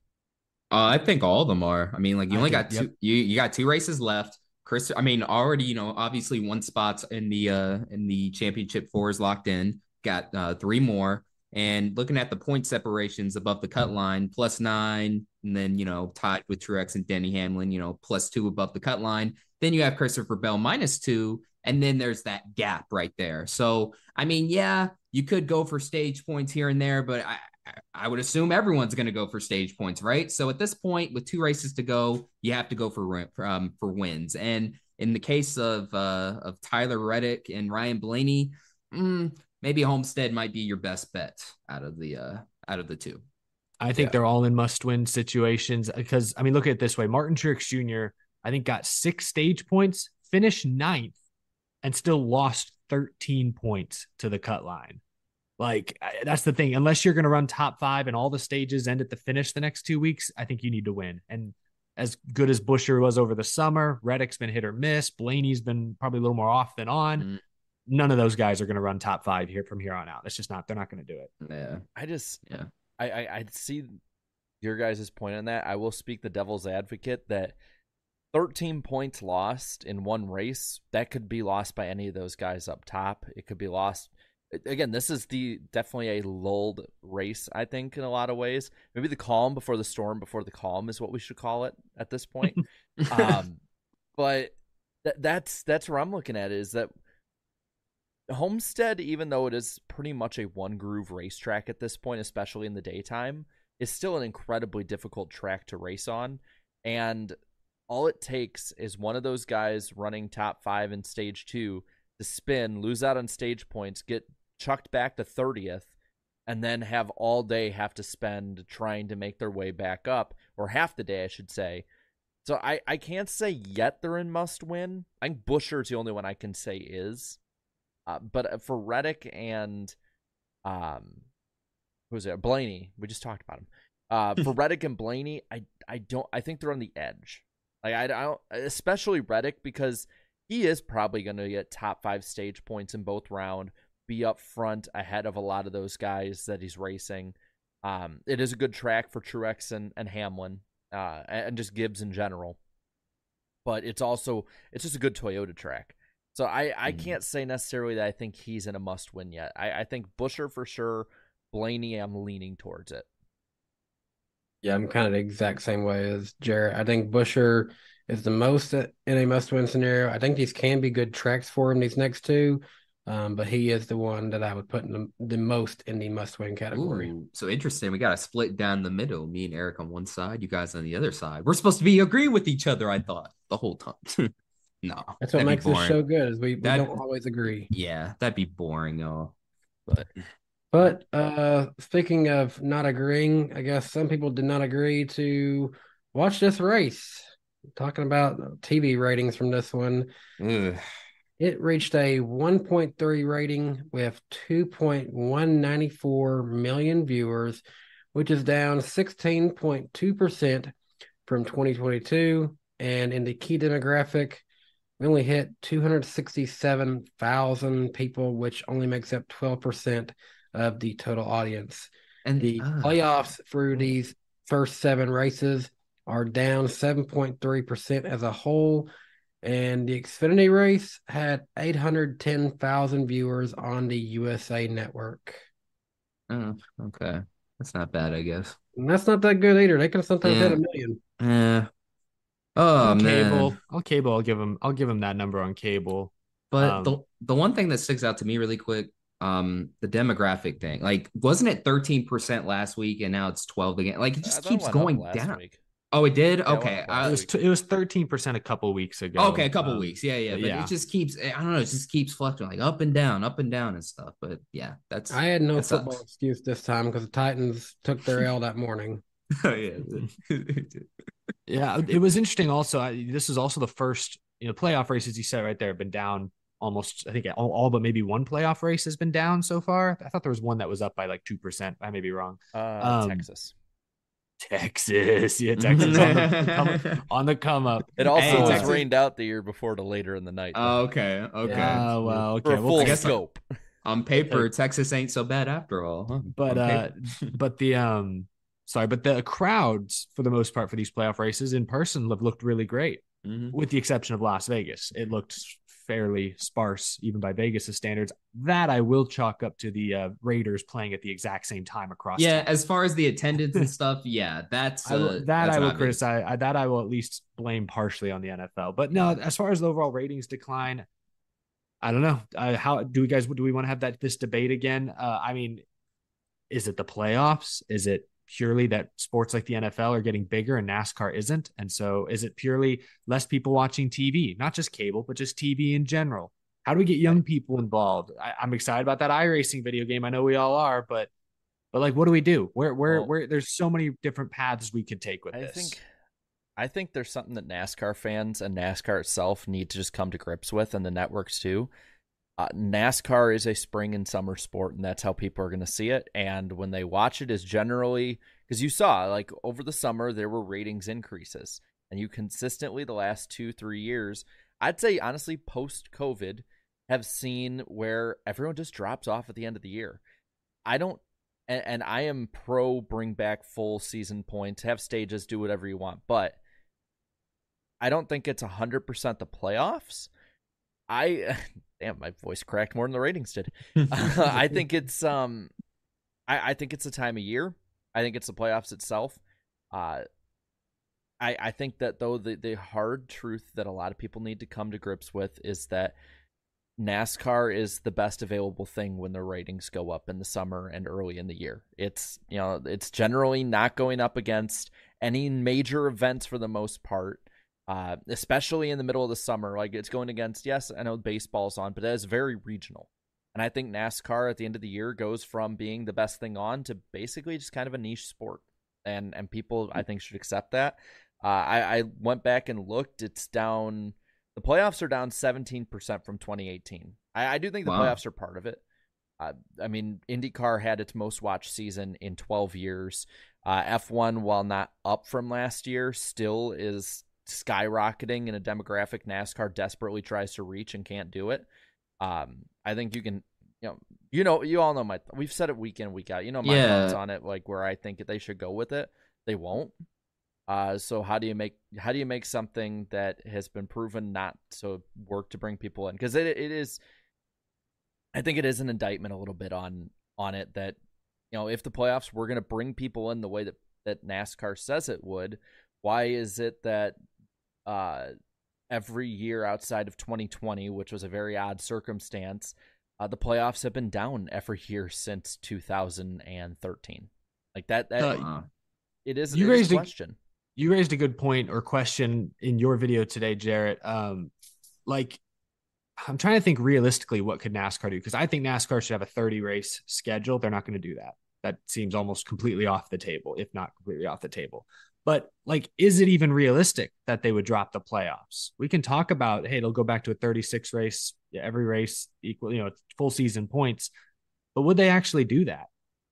Uh, I think all of them are. I mean, like you I only think- got two. You you got two races left. Chris, I mean, already you know, obviously one spot's in the uh in the championship four is locked in. Got uh three more, and looking at the point separations above the cut line, plus nine, and then you know tied with Truex and Denny Hamlin, you know, plus two above the cut line. Then you have Christopher Bell minus two, and then there's that gap right there. So I mean, yeah, you could go for stage points here and there, but I, I- would assume everyone's going to go for stage points, right? So at this point, with two races to go, you have to go for for, um, for wins. And in the case of uh, of Tyler Reddick and Ryan Blaney, mm, maybe Homestead might be your best bet out of the uh, out of the two. I think they're all in must win situations because, I mean, look at it this way Martin Truex Jr., I think, got six stage points, finished ninth, and still lost 13 points to the cut line. Like, that's the thing. Unless you're going to run top five and all the stages end at the finish the next two weeks, I think you need to win. And as good as Buescher was over the summer, Reddick's been hit or miss. Blaney's been probably a little more off than on. Mm. None of those guys are going to run top five here from here on out. It's just not, they're not going to do it. Yeah, I just Yeah. I, I I see your guys' point on that. I will speak the devil's advocate that 13 points lost in one race that could be lost by any of those guys up top. It could be lost again. This is the definitely a lulled race. I think in a lot of ways. Maybe the calm before the storm before the calm is what we should call it at this point. um, but th- that's that's where I'm looking at is that Homestead, even though it is pretty much a one groove racetrack at this point, especially in the daytime, is still an incredibly difficult track to race on. And all it takes is one of those guys running top five in stage two to spin, lose out on stage points, get chucked back to 30th, and then have all day have to spend trying to make their way back up, or half the day, I should say. So I, I can't say yet they're in must win. I think Buescher's the only one I can say is. Uh, but uh, for Reddick and um, who's it? Blaney. We just talked about him. Uh, for Reddick and Blaney, I I don't. I think they're on the edge. Like I, I don't, especially Reddick because he is probably going to get top five stage points in both round, be up front ahead of a lot of those guys that he's racing. Um, it is a good track for Truex and, and Hamlin, uh, and just Gibbs in general. But it's also it's just a good Toyota track. So I, I Mm. can't say necessarily that I think he's in a must win yet. I, I think Buescher for sure. Blaney, I'm leaning towards it. Yeah, I'm kind of the exact same way as Jarrett. I think Buescher is the most in a must-win scenario. I think these can be good tracks for him, these next two, um, but he is the one that I would put in the, the most in the must-win category. Ooh, so interesting. We got a split down the middle. Me and Eric on one side, you guys on the other side. We're supposed to be agreeing with each other. I thought the whole time. no, That's what makes this show good is we, we That- don't always agree. Yeah, that'd be boring, y'all. But But uh, speaking of not agreeing, I guess some people did not agree to watch this race. Talking about TV ratings from this one, ugh. it reached a 1.3 rating with 2.194 million viewers, which is down 16.2% from 2022. And in the key demographic, we only hit 267,000 people, which only makes up 12% of the total audience. and The uh, playoffs through these first seven races are down 7.3% as a whole. And the Xfinity race had 810,000 viewers on the USA network. oh, okay, that's not bad, I guess. And that's not that good either. They could have sometimes Yeah. had a million. Yeah. Oh on man. cable. On cable, I'll give him. I'll give him that number on cable. But Um, the the one thing that sticks out to me really quick, um, the demographic thing. Like, wasn't it 13% last week and now it's 12 again? Like it just thought keeps going down. week. Oh, it did? Yeah, okay. up I It was week. t- it was thirteen percent a couple weeks ago. okay, a couple Um, weeks. Yeah, yeah. but But yeah. it just keeps I don't know, it just keeps fluctuating like up and down, up and down and stuff. But yeah, that's I had no that sucks. football excuse this time because the Titans took their L that morning. oh yeah. Yeah, it was interesting. Also, I, this is also the first you know playoff races. You said right there have been down almost. I think all, all but maybe one playoff race has been down so far. I thought there was one that was up by like two percent. I may be wrong. Uh, Um, Texas. Texas, yeah, Texas on the, come, on the come up. It also Hey, was Texas- rained out the year before to later in the night. Oh, okay. Okay. Yeah, well, okay. For a well, full scope. On paper, Texas ain't so bad after all, huh? but uh but the um sorry but the crowds for the most part for these playoff races in person have looked really great Mhm. with the exception of las vegas it looked fairly sparse even by vegas's standards that i will chalk up to the uh, raiders playing at the exact same time across yeah, town. as far as the attendance and stuff, yeah, that's I will- uh, that that's I will criticize. I, that I will at least blame partially on the NFL. But no, as far as the overall ratings decline, I don't know. Uh, how do we guys do we want to have that this debate again? Uh, I mean, is it the playoffs? Is it purely that sports like the NFL are getting bigger and NASCAR isn't? And so is it purely less people watching TV, not just cable, but just TV in general? How do we get young people involved? I, I'm excited about that iRacing video game. I know we all are, but but like, what do we do? Where where Well- where? There's so many different paths we could take with I this. think I think there's something that NASCAR fans and NASCAR itself need to just come to grips with, and the networks too. Uh, NASCAR is a spring and summer sport, and that's how people are going to see it. And when they watch it, is generally because you saw like over the summer there were ratings increases, and you consistently the last two three years, I'd say honestly post COVID, have seen where everyone just drops off at the end of the year. I don't and, and I am pro bring back full season points, have stages, do whatever you want, but I don't think it's hundred percent the playoffs. I damn, my voice cracked more than the ratings did. I think it's um, I, I think it's the time of year. I think it's the playoffs itself. Uh, I I think that though the the hard truth that a lot of people need to come to grips with is that NASCAR is the best available thing when the ratings go up in the summer and early in the year. It's you know it's generally not going up against any major events for the most part, uh, especially in the middle of the summer. Like it's going against yes, I know baseball's on, but it is very regional. And I think NASCAR at the end of the year goes from being the best thing on to basically just kind of a niche sport, and and people I think should accept that. Uh, I I went back and looked; it's down. The playoffs are down 17% from 2018. I, I do think the Wow. playoffs are part of it. Uh, I mean, IndyCar had its most watched season in 12 years. Uh, F1, while not up from last year, still is skyrocketing in a demographic NASCAR desperately tries to reach and can't do it. Um, I think you can, you know, you know, you all know my. We've said it week in week out. You know my Yeah. thoughts on it, like where I think they should go with it. They won't. Uh, so how do you make how do you make something that has been proven not to work to bring people in? Because it it is, I think it is an indictment a little bit on on it that you know if the playoffs were going to bring people in the way that that NASCAR says it would, why is it that uh every year outside of 2020, which was a very odd circumstance, uh, the playoffs have been down every year since 2013. Like that that Uh, it is you it is raised a a- question. you raised a good point or question in your video today, Jarrett. Um, like, I'm trying to think realistically, what could NASCAR do? Because I think NASCAR should have a 30 race schedule. They're not going to do that. That seems almost completely off the table, if not completely off the table. But like, is it even realistic that they would drop the playoffs? We can talk about, hey, it'll go back to a 36 race, yeah, every race equal, you know, full season points. But would they actually do that?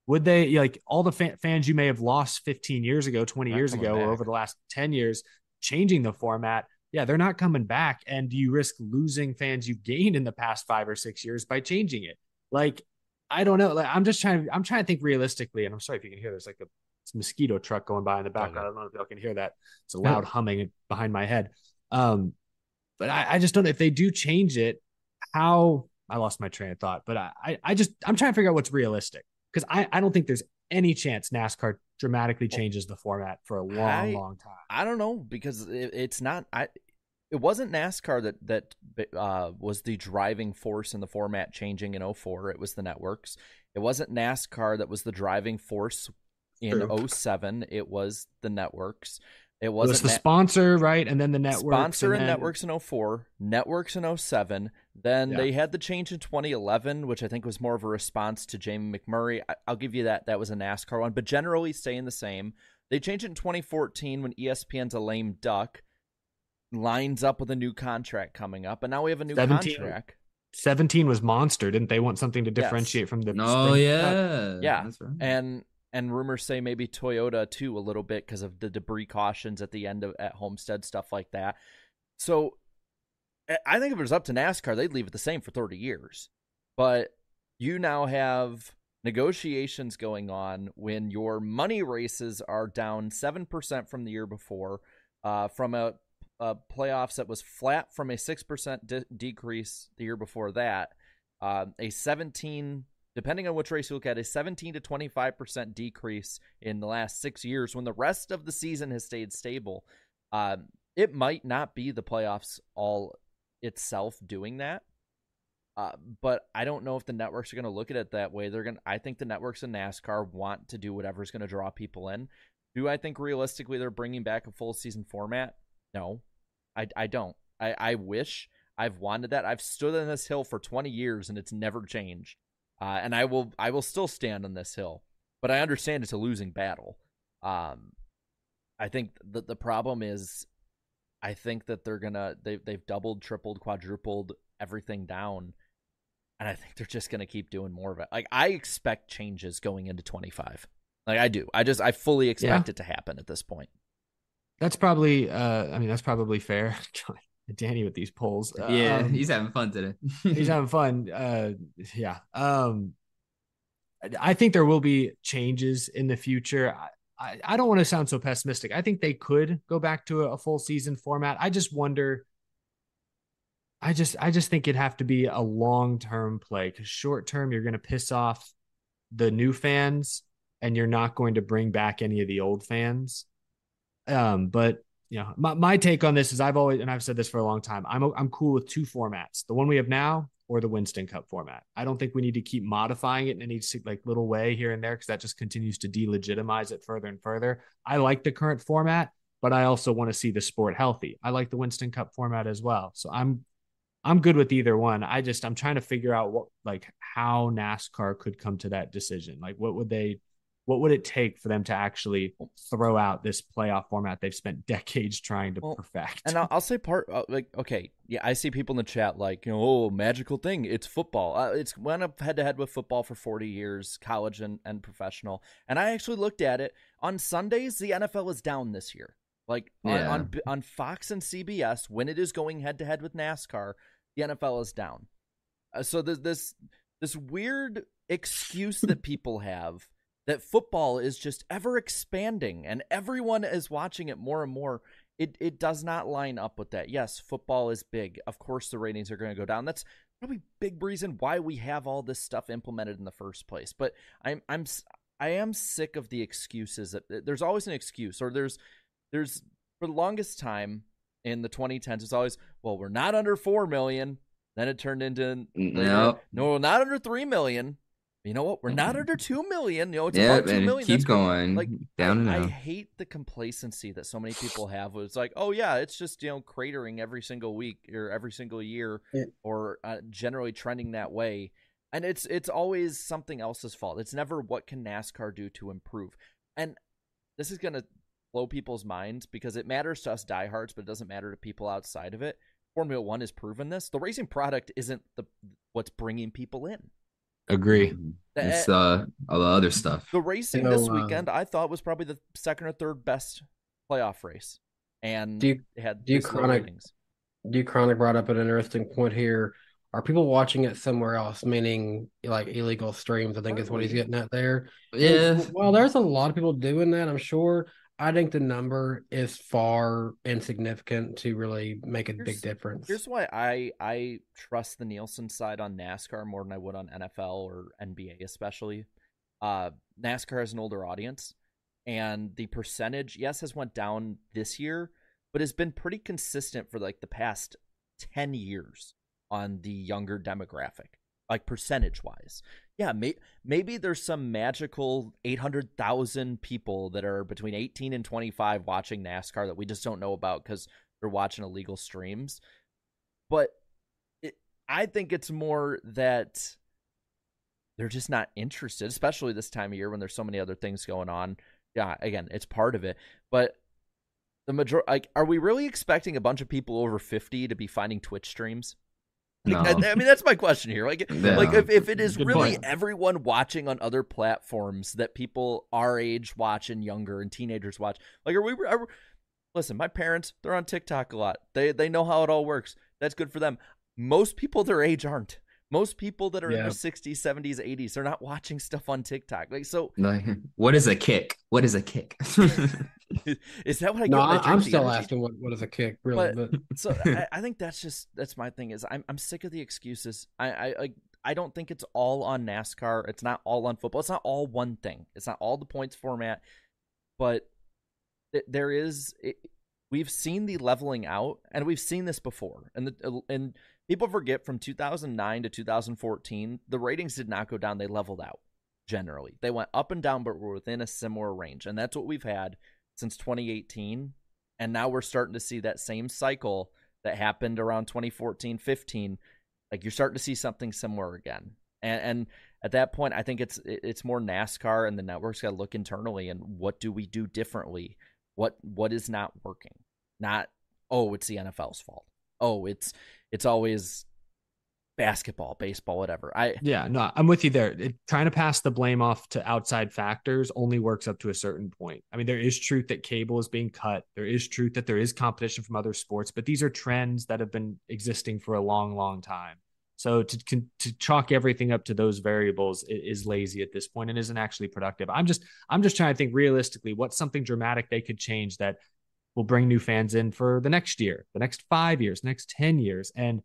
Would they like all the fa- fans you may have lost 15 years ago, 20 Not years ago, or over the last 10 years, changing the format? Yeah, they're not coming back. And do you risk losing fans you've gained in the past five or six years by changing it? Like, I don't know. Like, I'm just trying. I'm trying to think realistically. And I'm sorry if you can hear. There's like a mosquito truck going by in the background. I don't know if y'all can hear that. It's a loud humming behind my head. Um, but I, I just don't know if they do change it. How I lost my train of thought, but I, I, I just I'm trying to figure out what's realistic because I, I don't think there's any chance NASCAR dramatically changes the format for a long, I- long time. I don't know because it, it's not. I it wasn't NASCAR that that uh, was the driving force in the format changing in 04. It was the networks. It wasn't NASCAR that was the driving force in True. 07. It was the networks. It It was the Na- sponsor, right? And then the network. sponsor and, then- networks in 04, networks in 07. Then Yeah. they had the change in 2011, which I think was more of a response to Jamie McMurray. I, I'll give you that. That was a NASCAR one, but generally staying the same. They changed it in 2014 when ESPN's a lame duck lines up with a new contract coming up, and now we have a new 17. contract. 17 was monster. Didn't they want something to Yes. differentiate from the? Oh yeah, cut? Yeah, that's right. and and rumors say maybe Toyota too a little bit because of the debris cautions at the end of at Homestead stuff like that. So I- think if it was up to NASCAR, they'd leave it the same for 30 years. But you now have negotiations going on when your money races are down 7% from the year before, uh, from a, a playoffs that was flat from a 6% de- decrease the year before that, uh, a 17, depending on which race you look at, a 17 to 25% decrease in the last six years when the rest of the season has stayed stable. Um, it might not be the playoffs all itself doing that. Uh, but I don't know if the networks are going to look at it that way. They're going. I think the networks in NASCAR want to do whatever's going to draw people in. Do I think realistically they're bringing back a full season format? No, I, I don't. I, I wish I've wanted that. I've stood on this hill for 20 years and it's never changed. Uh, and I will I will still stand on this hill. But I understand it's a losing battle. Um, I think that the problem is, I think that they're gonna they they've doubled, tripled, quadrupled everything down, and I think they're just gonna keep doing more of it. Like I expect changes going into 25. Like I do. I just I fully expect Yeah. it to happen at this point. That's probably. Uh, I mean, that's probably fair. Danny with these polls. yeah, Um, he's having fun today. he's having fun. Uh, yeah. Um, I- think there will be changes in the future. I, I, I don't want to sound so pessimistic. I think they could go back to a, a full season format. I just wonder. I just I just think it'd have to be a long term play because short term you're going to piss off the new fans and you're not going to bring back any of the old fans. Um, but you know, my, my take on this is I've always and I've said this for a long time. I'm I'm cool with two formats: the one we have now or the Winston Cup format. I don't think we need to keep modifying it in any like little way here and there because that just continues to delegitimize it further and further. I like the current format, but I also want to see the sport healthy. I like the Winston Cup format as well. So I'm I'm good with either one. I just I'm trying to figure out what like how NASCAR could come to that decision. Like what would they what would it take for them to actually throw out this playoff format they've spent decades trying to Well, perfect? And I'll, I'll say part uh, like okay, yeah, I see people in the chat like you know, oh, magical thing. It's football. Uh, it's went up head to head with football for forty years, college and, and professional. And I actually looked at it on Sundays. The NFL is down this year. Like on Yeah. on, on Fox and CBS when it is going head to head with NASCAR, the NFL is down. Uh, so there's this this weird excuse that people have that football is just ever expanding and everyone is watching it more and more. It it does not line up with that. Yes, football is big. Of course the ratings are going to go down. That's probably big reason why we have all this stuff implemented in the first place. But I'm I'm I am sick of the excuses that there's always an excuse or there's there's for the longest time in the 2010s it's always well we're not under 4 million then it turned into mm, Nope. no we're not under 3 million you know what we're not under 2 million you know it's Yeah, about 2 and million keep That's good. going like down and I, I hate the complacency that so many people have it's like oh yeah it's just you know cratering every single week or every single year Yeah. or uh, generally trending that way and it's it's always something else's fault it's never what can nascar do to improve and this is going to blow people's minds because it matters to us diehards, but it doesn't matter to people outside of it. Formula One has proven this. The racing product isn't the what's bringing people in. Agree. It's uh all the other stuff. The racing You know, this uh, weekend, I thought was probably the second or third best playoff race, and Do you- it had do you chronic- ratings. D Chronic brought up an interesting point here. Are people watching it somewhere else, meaning like illegal streams? I think is what he's getting at there. Yeah. Well, there's a lot of people doing that, I'm sure. I think the number is far insignificant to really make a big difference. Here's why I I trust the Nielsen side on NASCAR more than I would on NFL or NBA, especially. Uh, NASCAR has an older audience. and the percentage yes has went down this year, but has been pretty consistent for like the past 10 years on the younger demographic, like percentage wise. Yeah, may- maybe there's some magical 800,000 people that are between 18 and 25 watching NASCAR that we just don't know about because they're watching illegal streams. But it, I think it's more that they're just not interested, especially this time of year when there's so many other things going on. Yeah, again, it's part of it. But the major like are we really expecting a bunch of people over 50 to be finding twitch streams No. I, mean that's my question here like Yeah. like if, if it is Good really point. everyone watching on other platforms that people our age watch and younger and teenagers watch like are we are, listen my parents they're on tiktok a lot they they know how it all works that's good for them most people their age aren't most people that are in their 60s 70s 80s they're not watching stuff on tiktok like so what is a kick? What is a kick? is that what i No, get when I I, drink I'm still energy? asking what, what is a kick, really. But- But, so I, I think that's just that's my thing is I'm I'm sick of the excuses. I I I, I don't think it's all on NASCAR. It's not all on football. It's not all one thing. It's not all the points format, but th- there is. It, we've seen the leveling out, and we've seen this before. And the and people forget from 2009 to 2014, the ratings did not go down. They leveled out. Generally, they went up and down, but were within a similar range, and that's what we've had since 2018 and now we're starting to see that same cycle that happened around 2014 15 like you're starting to see something similar again and and at that point i think it's it's more nascar and the networks got to look internally and what do we do differently what what is not working not oh it's the nfl's fault oh it's it's always basketball baseball whatever i Yeah, no, I'm with you there. It, trying to pass the blame off to outside factors only works up to a certain point. I mean, there is truth that cable is being cut. There is truth that there is competition from other sports, but these are trends that have been existing for a long, long time. So to to chalk everything up to those variables is lazy at this point and isn't actually productive. I'm just I'm just trying to think realistically what's something dramatic they could change that will bring new fans in for the next year, the next five years, next 10 years. And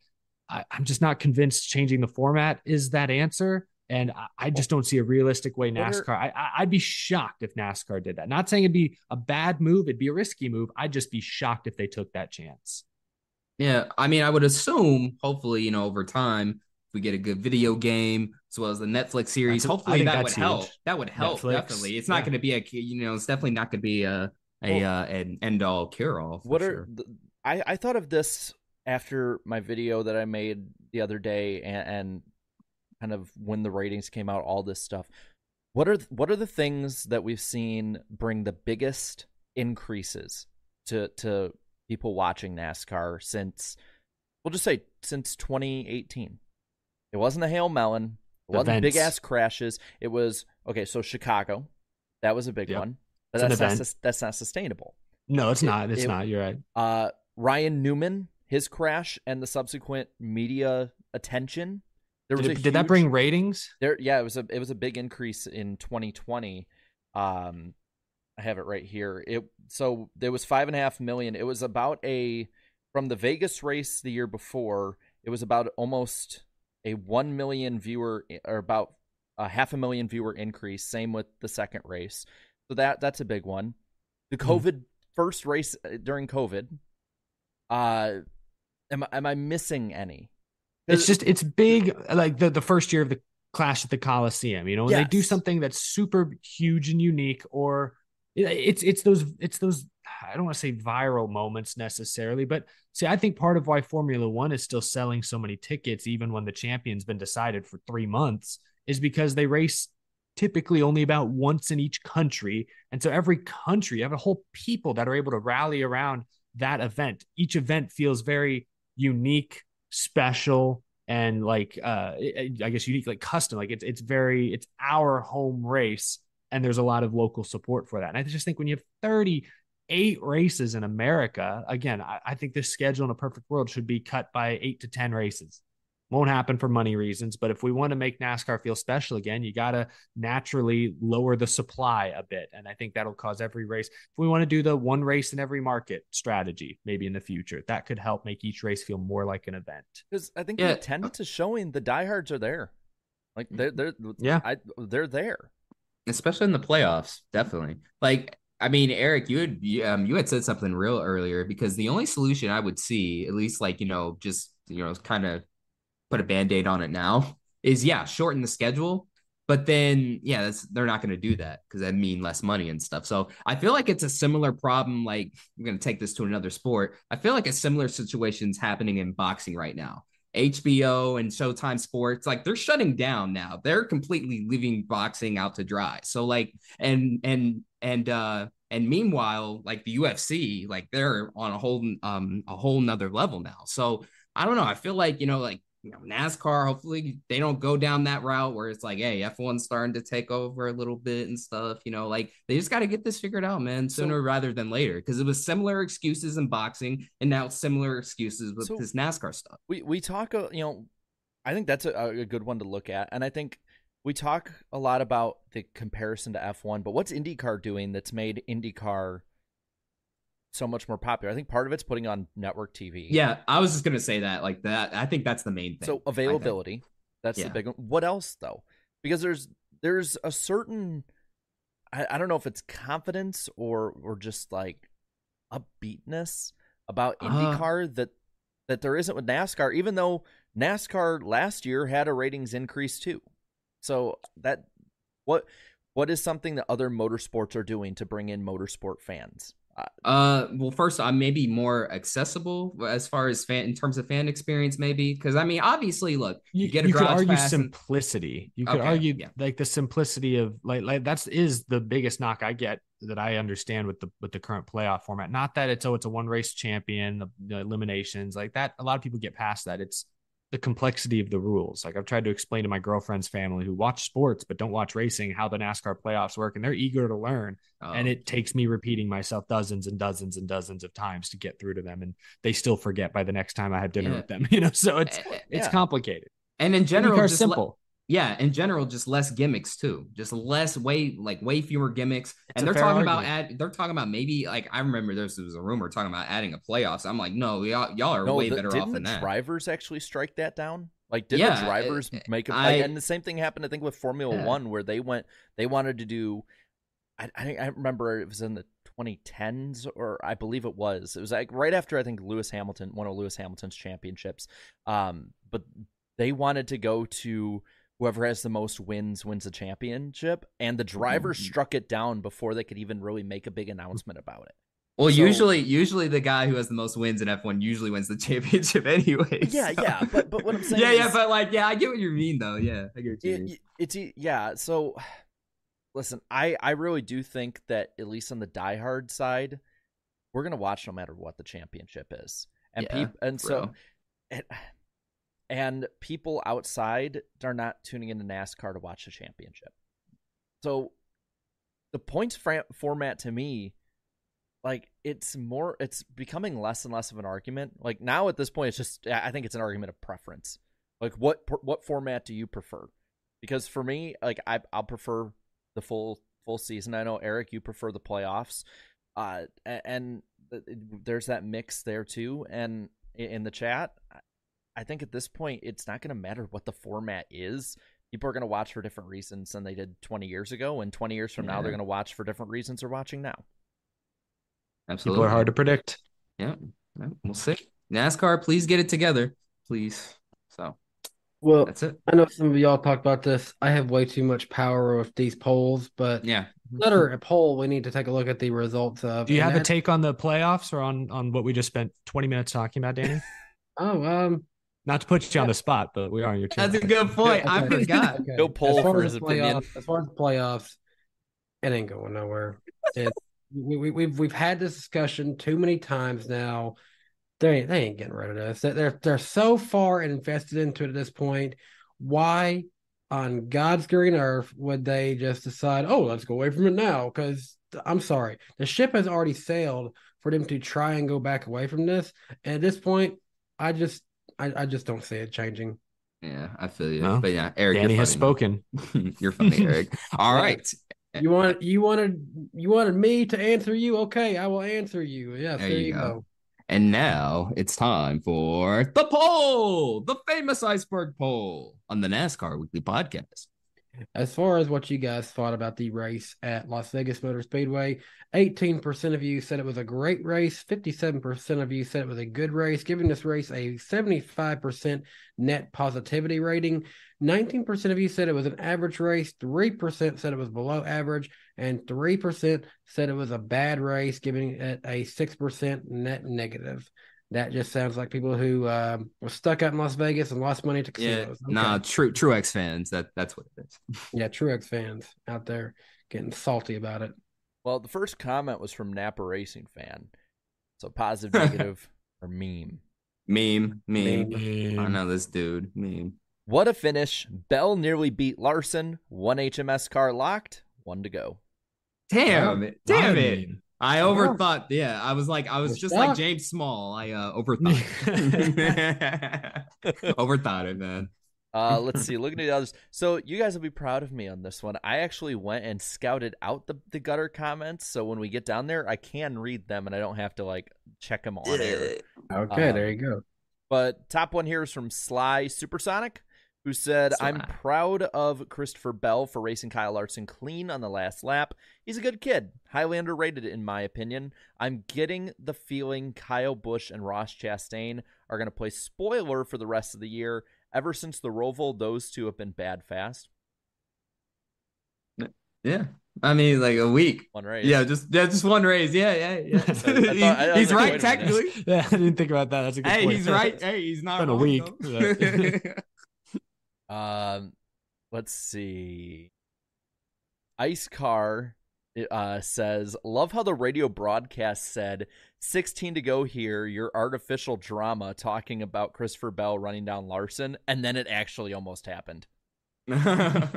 I, I'm just not convinced changing the format is that answer. And I, I just don't see a realistic way NASCAR. I, I, I'd be shocked if NASCAR did that. Not saying it'd be a bad move, it'd be a risky move. I'd just be shocked if they took that chance. Yeah, I mean, I would assume, hopefully, you know, over time, if we get a good video game as well as the Netflix series, That's- hopefully that would that's help. That would help Netflix, definitely. It's not yeah. going to be a, you know, it's definitely not going to be a a uh, an end all cure all. what are the, I, I thought of this after my video that I made the other day and, and kind of when the ratings came out, all this stuff. What are what are the things that we've seen bring the biggest increases to to people watching NASCAR since we'll just say since 2018? It wasn't a hail melon. It wasn't big ass crashes. It was okay. So Chicago, that was a big Yep. one. But that's not, sus- that's not sustainable. No, it's It- not. It's it- not. You're right. Uh, Ryan Newman, his crash and the subsequent media attention. There was Did, it- did that bring ratings? There, yeah, it was a it was a big increase in 2020. Um, I have it right here. It so there was five and a half million. It was about a from the Vegas race the year before. It was about almost a one million viewer or about a half a million viewer increase. Same with the second race. So that that's a big one. The Hmm. COVID first race uh, during COVID. Uh, am I- am I missing any? It's just it's big like the the first year of the clash at the Coliseum, you know, when they do something that's super huge and unique or it's it's those it's those I don't want to say viral moments necessarily, but see, I think part of why Formula 1 is still selling so many tickets even when the champion's been decided for 3 months is because they race typically only about once in each country. And so every country, you have a whole people that are able to rally around that event. Each event feels very unique, special, and like uh I guess unique, like custom. Like it's it's very it's our home race, and there's a lot of local support for that. And I just think when you have 38 races in America, again, I, I think this schedule in a perfect world should be cut by eight to 10 races. Won't happen for money reasons, but if we want to make NASCAR feel special again, you got to naturally lower the supply a bit. And I think that'll cause every race. If we want to do the one race in every market strategy, maybe in the future, that could help make each race feel more like an event. Because I think Yeah. the attendance is showing the diehards are there. Like they're they're Yeah. I, they're there. especially in the playoffs. Definitely. Like, I mean, Eric, you had you, um you had said something real earlier because the only solution I would see, at least like you know, just you know, kind of put a band-aid on it now, is yeah, shorten the schedule. But then, yeah, that's they're not going to do that because that mean less money and stuff. So I feel like it's a similar problem. Like I'm going to take this to another sport. I feel like a similar situation's happening in boxing right now. HBO and Showtime Sports, like they're shutting down now. They're completely leaving boxing out to dry. So like, and and and uh and meanwhile, like the UFC, like they're on a whole um a whole nother level now. So I don't know. I feel like you know, like you know, NASCAR, hopefully they don't go down that route where it's like, hey, F1's starting to take over a little bit and stuff. You know, like they just got to get this figured out, man, sooner so, rather than later. Because it was similar excuses in boxing, and now similar excuses with so this NASCAR stuff. We we talk, you know, I think that's a, a good one to look at, and I think we talk a lot about the comparison to F1, but what's IndyCar doing that's made IndyCar so much more popular. I think part of it's putting on network TV. Yeah, I was just gonna say that. Like that, I think that's the main thing. So availability, that's yeah. the big one. What else though? Because there's there's a certain I, I don't know if it's confidence or or just like upbeatness about uh-huh. IndyCar uh, that that there isn't with NASCAR, even though NASCAR last year had a ratings increase too. So that what what is something that other motorsports are doing to bring in motorsport fans? Uh, well, first, I'm maybe more accessible as far as fan in terms of fan experience, maybe because I mean, obviously, look, you, you get a you could argue simplicity. And... You could okay, argue yeah. like the simplicity of like like that's is the biggest knock I get that I understand with the with the current playoff format. Not that it's oh it's a one race champion, the, the eliminations like that. A lot of people get past that. It's the complexity of the rules. Like I've tried to explain to my girlfriend's family who watch sports but don't watch racing how the NASCAR playoffs work, and they're eager to learn. Oh. And it takes me repeating myself dozens and dozens and dozens of times to get through to them, and they still forget by the next time I have dinner yeah. with them. You know, so it's eh, eh, it's yeah. complicated. And in general, just simple yeah, in general, just less gimmicks too. Just less way like way fewer gimmicks. It's and they're talking argument. about add they're talking about maybe like I remember there was, a rumor talking about adding a playoffs. I'm like, no, y'all, y'all are no, way the, better off than that. Drivers actually strike that down. Like did yeah, the drivers it, make it? Like, and the same thing happened, I think, with Formula yeah. One, where they went, they wanted to do. I, I I remember it was in the 2010s, or I believe it was. It was like right after I think Lewis Hamilton, one of Lewis Hamilton's championships. Um, but they wanted to go to whoever has the most wins wins the championship. And the drivers mm-hmm. struck it down before they could even really make a big announcement about it. Well, so, usually, usually the guy who has the most wins in F1 usually wins the championship anyway. Yeah, so. yeah, but but what I'm saying, yeah, is, yeah, but like, yeah, I get what you mean, though. Yeah, I get what you it, mean. It's yeah. So, listen, I I really do think that at least on the diehard side, we're gonna watch no matter what the championship is, and yeah, peop- and so. It, and people outside are not tuning into NASCAR to watch the championship. So the points fra- format to me like it's more it's becoming less and less of an argument. Like now at this point it's just I think it's an argument of preference. Like what what format do you prefer? Because for me, like I I'll prefer the full full season. I know Eric you prefer the playoffs. Uh and there's that mix there too and in the chat I think at this point, it's not going to matter what the format is. People are going to watch for different reasons than they did 20 years ago. And 20 years from yeah. now, they're going to watch for different reasons they're watching now. Absolutely. People are hard to predict. Yeah. We'll see. NASCAR, please get it together. Please. So, well, that's it. I know some of y'all talked about this. I have way too much power with these polls, but yeah, another a poll we need to take a look at the results of. Do you have a take on the playoffs or on on what we just spent 20 minutes talking about, Danny? oh, um, not to put you on the spot, but we are on your channel. That's a good point. okay. I forgot. Okay. No poll for his opinion. As far as the playoffs, it ain't going nowhere. It, we, we, we've we've had this discussion too many times now. They ain't, they ain't getting rid of this. They're they're so far invested into it at this point. Why on God's green earth would they just decide, oh, let's go away from it now? Because I'm sorry, the ship has already sailed for them to try and go back away from this. And at this point, I just I, I just don't see it changing. Yeah, I feel you. No. But yeah, Eric, Danny has spoken. you're funny, Eric. All right. You want you wanted you wanted me to answer you. Okay, I will answer you. Yes, there, there you go. go. And now it's time for the poll, the famous iceberg poll on the NASCAR Weekly Podcast. As far as what you guys thought about the race at Las Vegas Motor Speedway, 18% of you said it was a great race, 57% of you said it was a good race, giving this race a 75% net positivity rating. 19% of you said it was an average race, 3% said it was below average, and 3% said it was a bad race, giving it a 6% net negative. That just sounds like people who uh, were stuck out in Las Vegas and lost money to Yeah, casinos. nah, true Truex fans. That that's what it is. Yeah, Truex fans out there getting salty about it. Well, the first comment was from Napa Racing fan. So positive, negative, or meme. Meme, meme. Meme. I know this dude. Meme. What a finish. Bell nearly beat Larson. One HMS car locked. One to go. Damn it! Damn Not a it! Meme. I overthought. Yeah, I was like, I was You're just like. James Small. I uh, overthought. overthought it, man. Uh, let's see. Looking at the others. So you guys will be proud of me on this one. I actually went and scouted out the, the gutter comments. So when we get down there, I can read them and I don't have to like check them on air. Okay, Um, there you go. But top one here is from Sly Supersonic, who said, I'm Sly. proud of Christopher Bell for racing Kyle Larson clean on the last lap. He's a good kid, highly underrated in my opinion. I'm getting the feeling Kyle Busch and Ross Chastain are going to play spoiler for the rest of the year. Ever since the Roval, those two have been bad fast. Yeah, I mean, like a week. One race. Yeah, just yeah, just one race. Yeah, yeah, yeah. I thought- I he's like, right wait a minute. technically. Yeah, I didn't think about that. That's a good point. Hey, point. he's right. Hey, he's not Been a week. though. Um, let's see. Ice Car uh, says, "Love how the radio broadcast said 16 to go here. Your artificial drama talking about Christopher Bell running down Larson, and then it actually almost happened." I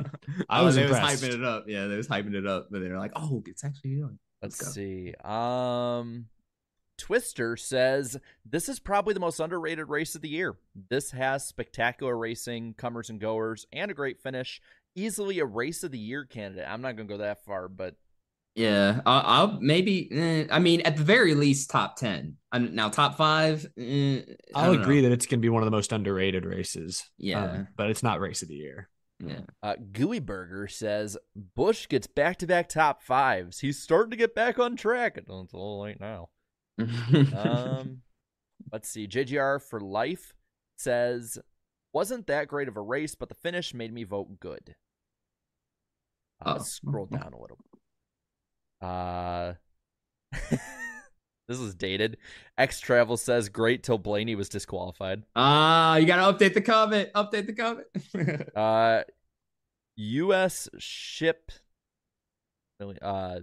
Oh, was they was hyping it up. Yeah, they was hyping it up, but they're like, "Oh, it's actually doing." Let's Let's see. Um, Twister says this is probably the most underrated race of the year. This has spectacular racing, comers and goers, and a great finish. Easily a race of the year candidate. I'm not gonna go that far, but Yeah, I'll, I'll maybe. eh, I mean, at the very least, top ten. Um, now, top five. eh, I I'll agree know. that it's going to be one of the most underrated races. Yeah. um, but it's not race of the year. Yeah. Uh, Gooey Burger says Busch gets back to back top fives. He's starting to get back on track. It's a little late now. Um, let's see. JGR for life says wasn't that great of a race, but the finish made me vote good. Uh, Oh, let's scroll down a little. Uh, this is dated. X Travel says great till Blaney was disqualified. Ah, you gotta update the comment. Update the comment. Uh, U.S. ship, really, uh,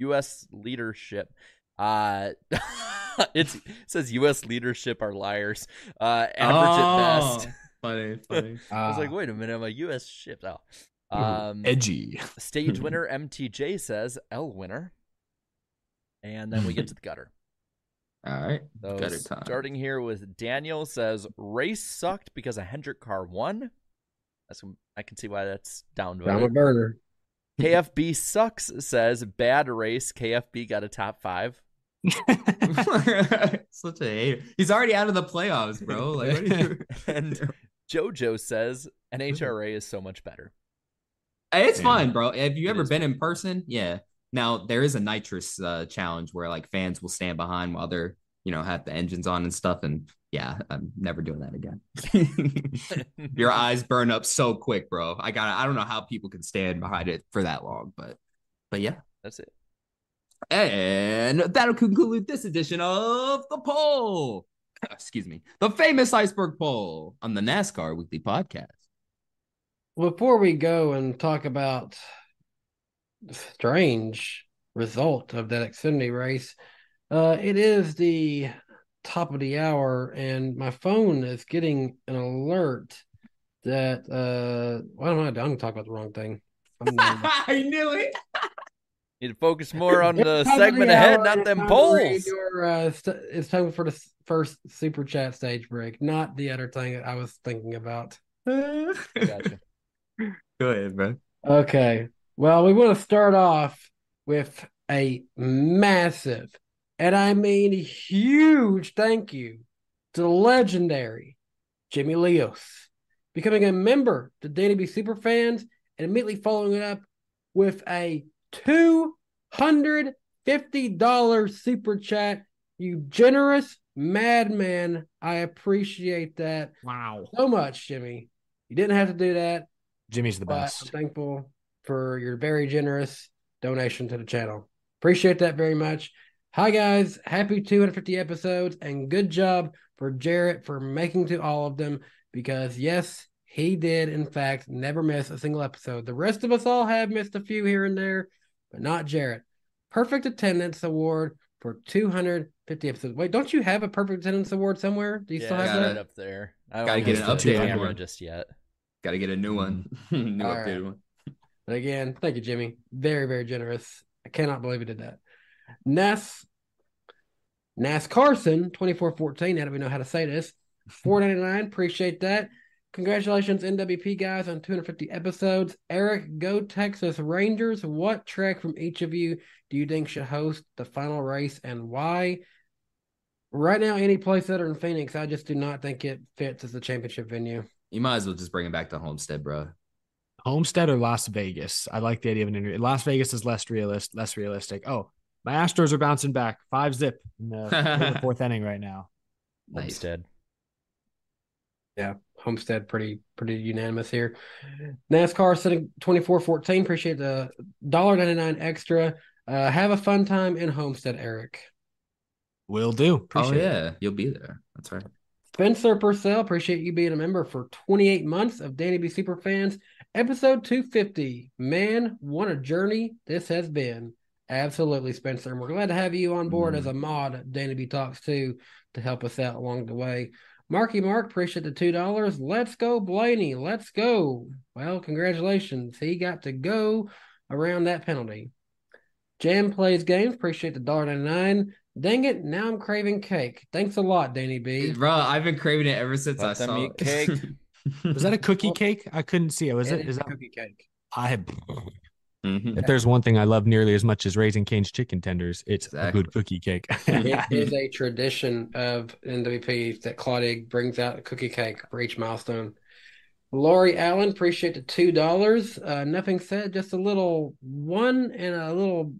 U.S. leadership. Uh, it's, it says U.S. leadership are liars. Uh, average at best. Oh, Funny, funny. I was Ah, like, wait a minute, I'm a U.S. ship. Oh. Um, Edgy. stage winner MTJ says L winner, and then we get to the gutter. All right. So Gutter time. starting here with Daniel says race sucked because a Hendrick car won. That's I can see why that's down. I'm a downvoted. burner. KFB sucks says bad race. KFB got a top five. Such a hater. He's already out of the playoffs, bro. Like, what are you... And JoJo says NHRA is so much better. it's Yeah. fine, bro. Have you It ever is been in person? Yeah. Now there is a nitrous uh, challenge where like fans will stand behind while they're you know have the engines on and stuff. And yeah, I'm never doing that again. Your eyes burn up so quick, bro. I got. I don't know how people can stand behind it for that long, but but yeah. That's it. And that'll conclude this edition of the poll. Excuse me, the famous iceberg poll on the NASCAR Weekly Podcast. Before we go and talk about the strange result of that Xfinity race, uh, it is the top of the hour, and my phone is getting an alert that uh, well, I'm not. I'm gonna talk about the wrong thing. I knew it. Need to focus more on the It's segment ahead, hour, not them time to read polls. Your, uh, st- it's time for the s- first super chat stage break, not the other thing that I was thinking about. Gotcha. Go ahead, bro. Okay. Well, we want to start off with a massive, and I mean huge thank you to the legendary Jimmy Leos, becoming a member to Danny B Superfans and immediately following it up with a $250 super chat. You generous madman. I appreciate that. Wow. So much, Jimmy. You didn't have to do that. Jimmy's the best. I'm thankful for your very generous donation to the channel. Appreciate that very much. Hi, guys. Happy 250 episodes and good job for Jarrett for making to all of them because, yes, he did, in fact, never miss a single episode. The rest of us all have missed a few here and there, but not Jarrett. Perfect attendance award for 250 episodes. Wait, don't you have a perfect attendance award somewhere? Do you yeah, still I have got that? it up there. I Gotta get use an the updated camera one. just yet. Got to get a new one. new All updated right. one. And again, thank you, Jimmy. Very, very generous. I cannot believe he did that. Nas Nas Carson, 2414. Now that we know how to say this. 499. Appreciate that. Congratulations, NWP guys, on 250 episodes. Eric, go Texas Rangers. What track from each of you do you think should host the final race and why? Right now, any place other than Phoenix, I just do not think it fits as the championship venue. You might as well just bring it back to Homestead, bro. Homestead or Las Vegas? I like the idea of an interview. Las Vegas is less realist, less realistic. Oh, my Astros are bouncing back, five zip in the, in the fourth inning right now. Homestead. Yeah, Homestead pretty pretty unanimous here. NASCAR sitting 24-14. Appreciate the $1.99 extra. Uh, have a fun time in Homestead, Eric. Will do. Oh Appreciate it. yeah, you'll be there. That's right. Spencer Purcell, appreciate you being a member for 28 months of Danny B Super Fans. Episode 250. Man, what a journey this has been. Absolutely, Spencer. And we're glad to have you on board as a mod Danny B Talks too to help us out along the way. Marky Mark, appreciate the two dollars. Let's go, Blaney. Let's go. Well, congratulations. He got to go around that penalty. Jam plays games. Appreciate the dollar ninety nine. Dang it! Now I'm craving cake. Thanks a lot, Danny B. Bro, I've been craving it ever since I Let them saw eat cake. Was that a cookie cake? I couldn't see it. Was it? It Is is that cookie cake? I have Mhm. if there's one thing I love nearly as much as raising Cane's chicken tenders, it's a good cookie cake. it is a tradition of NWP that Claudia brings out a cookie cake for each milestone. Lori Allen, appreciate the two dollars. Uh, nothing said, just a little one and a little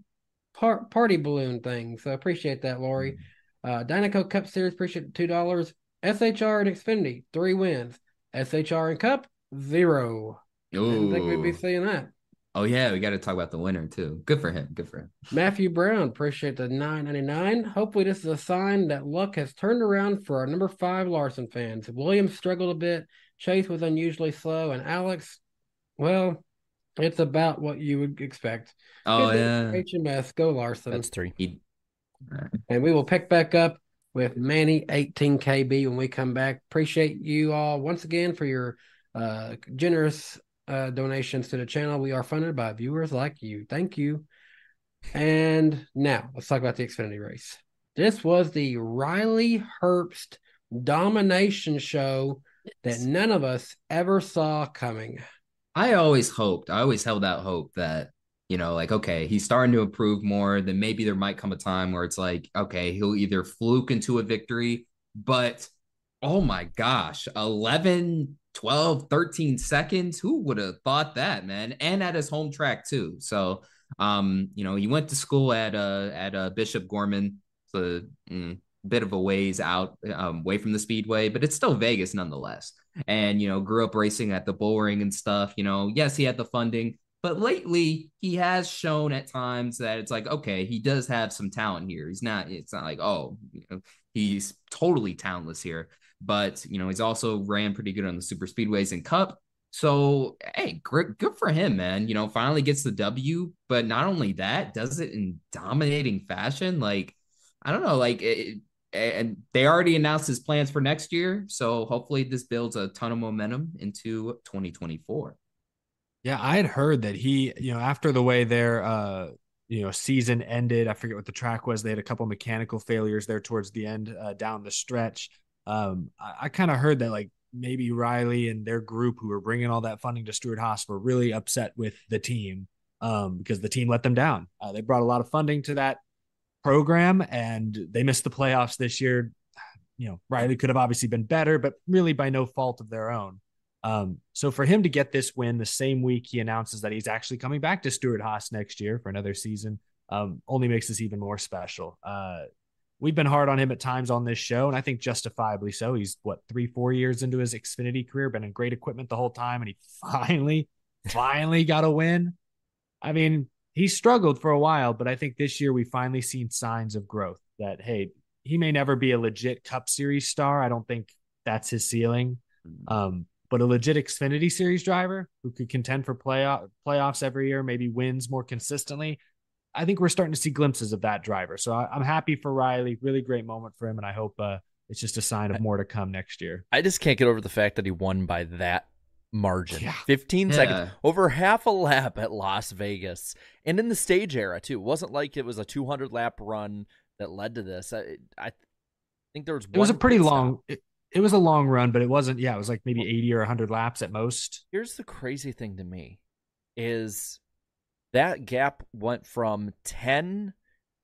par- party balloon thing. So appreciate that, Lori. Uh, Dynaco Cup Series, appreciate the two dollars. SHR and Xfinity, three wins. SHR and Cup, zero. Didn't think we'd be seeing that. Oh yeah, we got to talk about the winner too. Good for him. Good for him. Matthew Brown, appreciate the nine ninety nine. Hopefully, this is a sign that luck has turned around for our number five Larson fans. Williams struggled a bit. Chase was unusually slow, and Alex, well, it's about what you would expect. Oh Good yeah. HMS, go Larson. That's three. He, And we will pick back up with Manny 18KB when we come back. Appreciate you all once again for your uh, generous uh, donations to the channel. We are funded by viewers like you. Thank you. And now let's talk about the Xfinity race. This was the Riley Herbst domination show that none of us ever saw coming. I always hoped, I always held out hope that, you know, like, okay, he's starting to improve more. Then maybe there might come a time where it's like, okay, he'll either fluke into a victory, but oh my gosh, 11, 12, 13 seconds. Who would have thought that, man? And at his home track, too. So, um, you know, he went to school at uh at uh Bishop Gorman, so mm, bit of a ways out um, away from the speedway, but it's still Vegas nonetheless. And you know, grew up racing at the bull ring and stuff. You know, yes, he had the funding, but lately he has shown at times that it's like, okay, he does have some talent here. He's not. It's not like oh, you know, he's totally talentless here. But you know, he's also ran pretty good on the super speedways and cup. So hey, great, good for him, man. You know, finally gets the W. But not only that, does it in dominating fashion. Like I don't know, like it, and they already announced his plans for next year. So hopefully this builds a ton of momentum into 2024. Yeah, I had heard that he, you know, after the way their uh, you know, season ended, I forget what the track was. They had a couple mechanical failures there towards the end, uh, down the stretch. Um, I, I kind of heard that like maybe Riley and their group who were bringing all that funding to Stewart Haas were really upset with the team um, because the team let them down. Uh, they brought a lot of funding to that program and they missed the playoffs this year. You know, Riley could have obviously been better, but really by no fault of their own. Um, so for him to get this win the same week he announces that he's actually coming back to Stewart Haas next year for another season, um, only makes this even more special. Uh, we've been hard on him at times on this show, and I think justifiably so. He's what three, four years into his Xfinity career, been in great equipment the whole time, and he finally, finally got a win. I mean, he struggled for a while, but I think this year we finally seen signs of growth. That hey, he may never be a legit Cup Series star. I don't think that's his ceiling. Um, but a legit Xfinity Series driver who could contend for playoff playoffs every year, maybe wins more consistently. I think we're starting to see glimpses of that driver. So I, am happy for Riley. Really great moment for him, and I hope uh, it's just a sign of more to come next year. I just can't get over the fact that he won by that margin. Yeah. 15 Yeah. seconds, over half a lap at Las Vegas. And in the stage era, too. It wasn't like it was a 200 lap run that led to this. I, I think there was It was a pretty long. It, it was a long run, but it wasn't. Yeah, it was like maybe 80 or 100 laps at most. Here's the crazy thing to me is that gap went from 10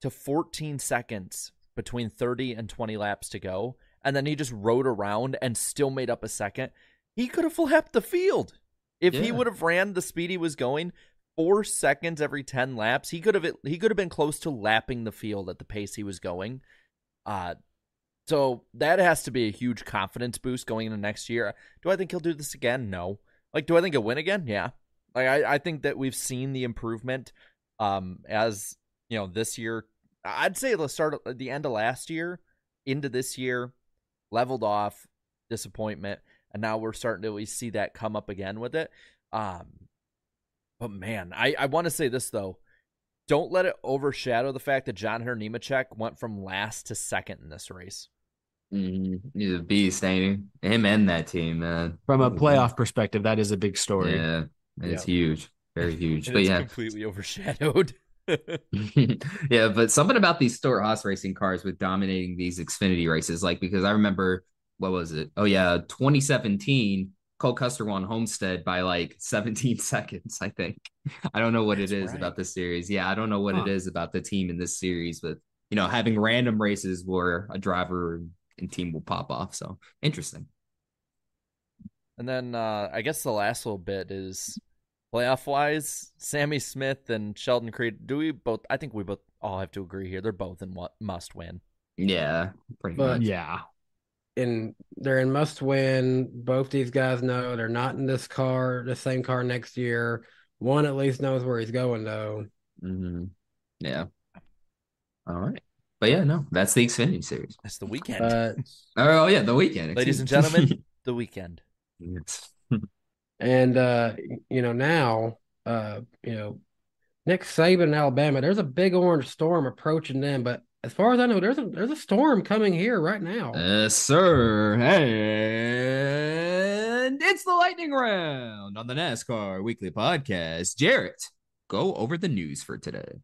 to 14 seconds between 30 and 20 laps to go. And then he just rode around and still made up a second. He could have lapped the field. If he would have ran the speed he was going, four seconds every 10 laps, he could have he could have been close to lapping the field at the pace he was going. Uh so that has to be a huge confidence boost going into next year. Do I think he'll do this again? No. Like, do I think he'll win again? Yeah. Like, I, I think that we've seen the improvement um, as, you know, this year. I'd say the start at the end of last year into this year, leveled off, disappointment. And now we're starting to at least see that come up again with it. Um, but man, I, I want to say this, though. Don't let it overshadow the fact that John Hunter Nemechek went from last to second in this race. Mhm. He's a beast, ain't he? Him and that team, man. From a playoff perspective, that is a big story. Yeah, it's Yeah. huge, very huge. And but it's yeah, completely overshadowed. yeah, but something about these Stewart Haas racing cars with dominating these Xfinity races, like because I remember what was it? Oh yeah, 2017. Cole Custer won Homestead by like 17 seconds, I think. I don't know what That's it is right. about this series. Yeah, I don't know what Huh. it is about the team in this series, but you know, having random races where a driver and team will pop off. So interesting. And then uh, I guess the last little bit is playoff wise, Sammy Smith and Sheldon Creed. Do we both? I think we both all have to agree here. They're both in what must win. Yeah, pretty But- much. Yeah. and they're in must win. Both these guys know they're not in this car, the same car next year. One at least knows where he's going though. hmm Yeah. All right. But yeah, no, that's the Xfinity series. That's the weekend, But Oh yeah, the weekend. ladies and gentlemen. the weekend. Yes. and uh you know now uh you know Nick Saban in Alabama, there's a big orange storm approaching them, but as far as I know, there's a there's a storm coming here right now. Yes, sir. And it's the lightning round on the NASCAR Weekly Podcast. Jarrett, go over the news for today.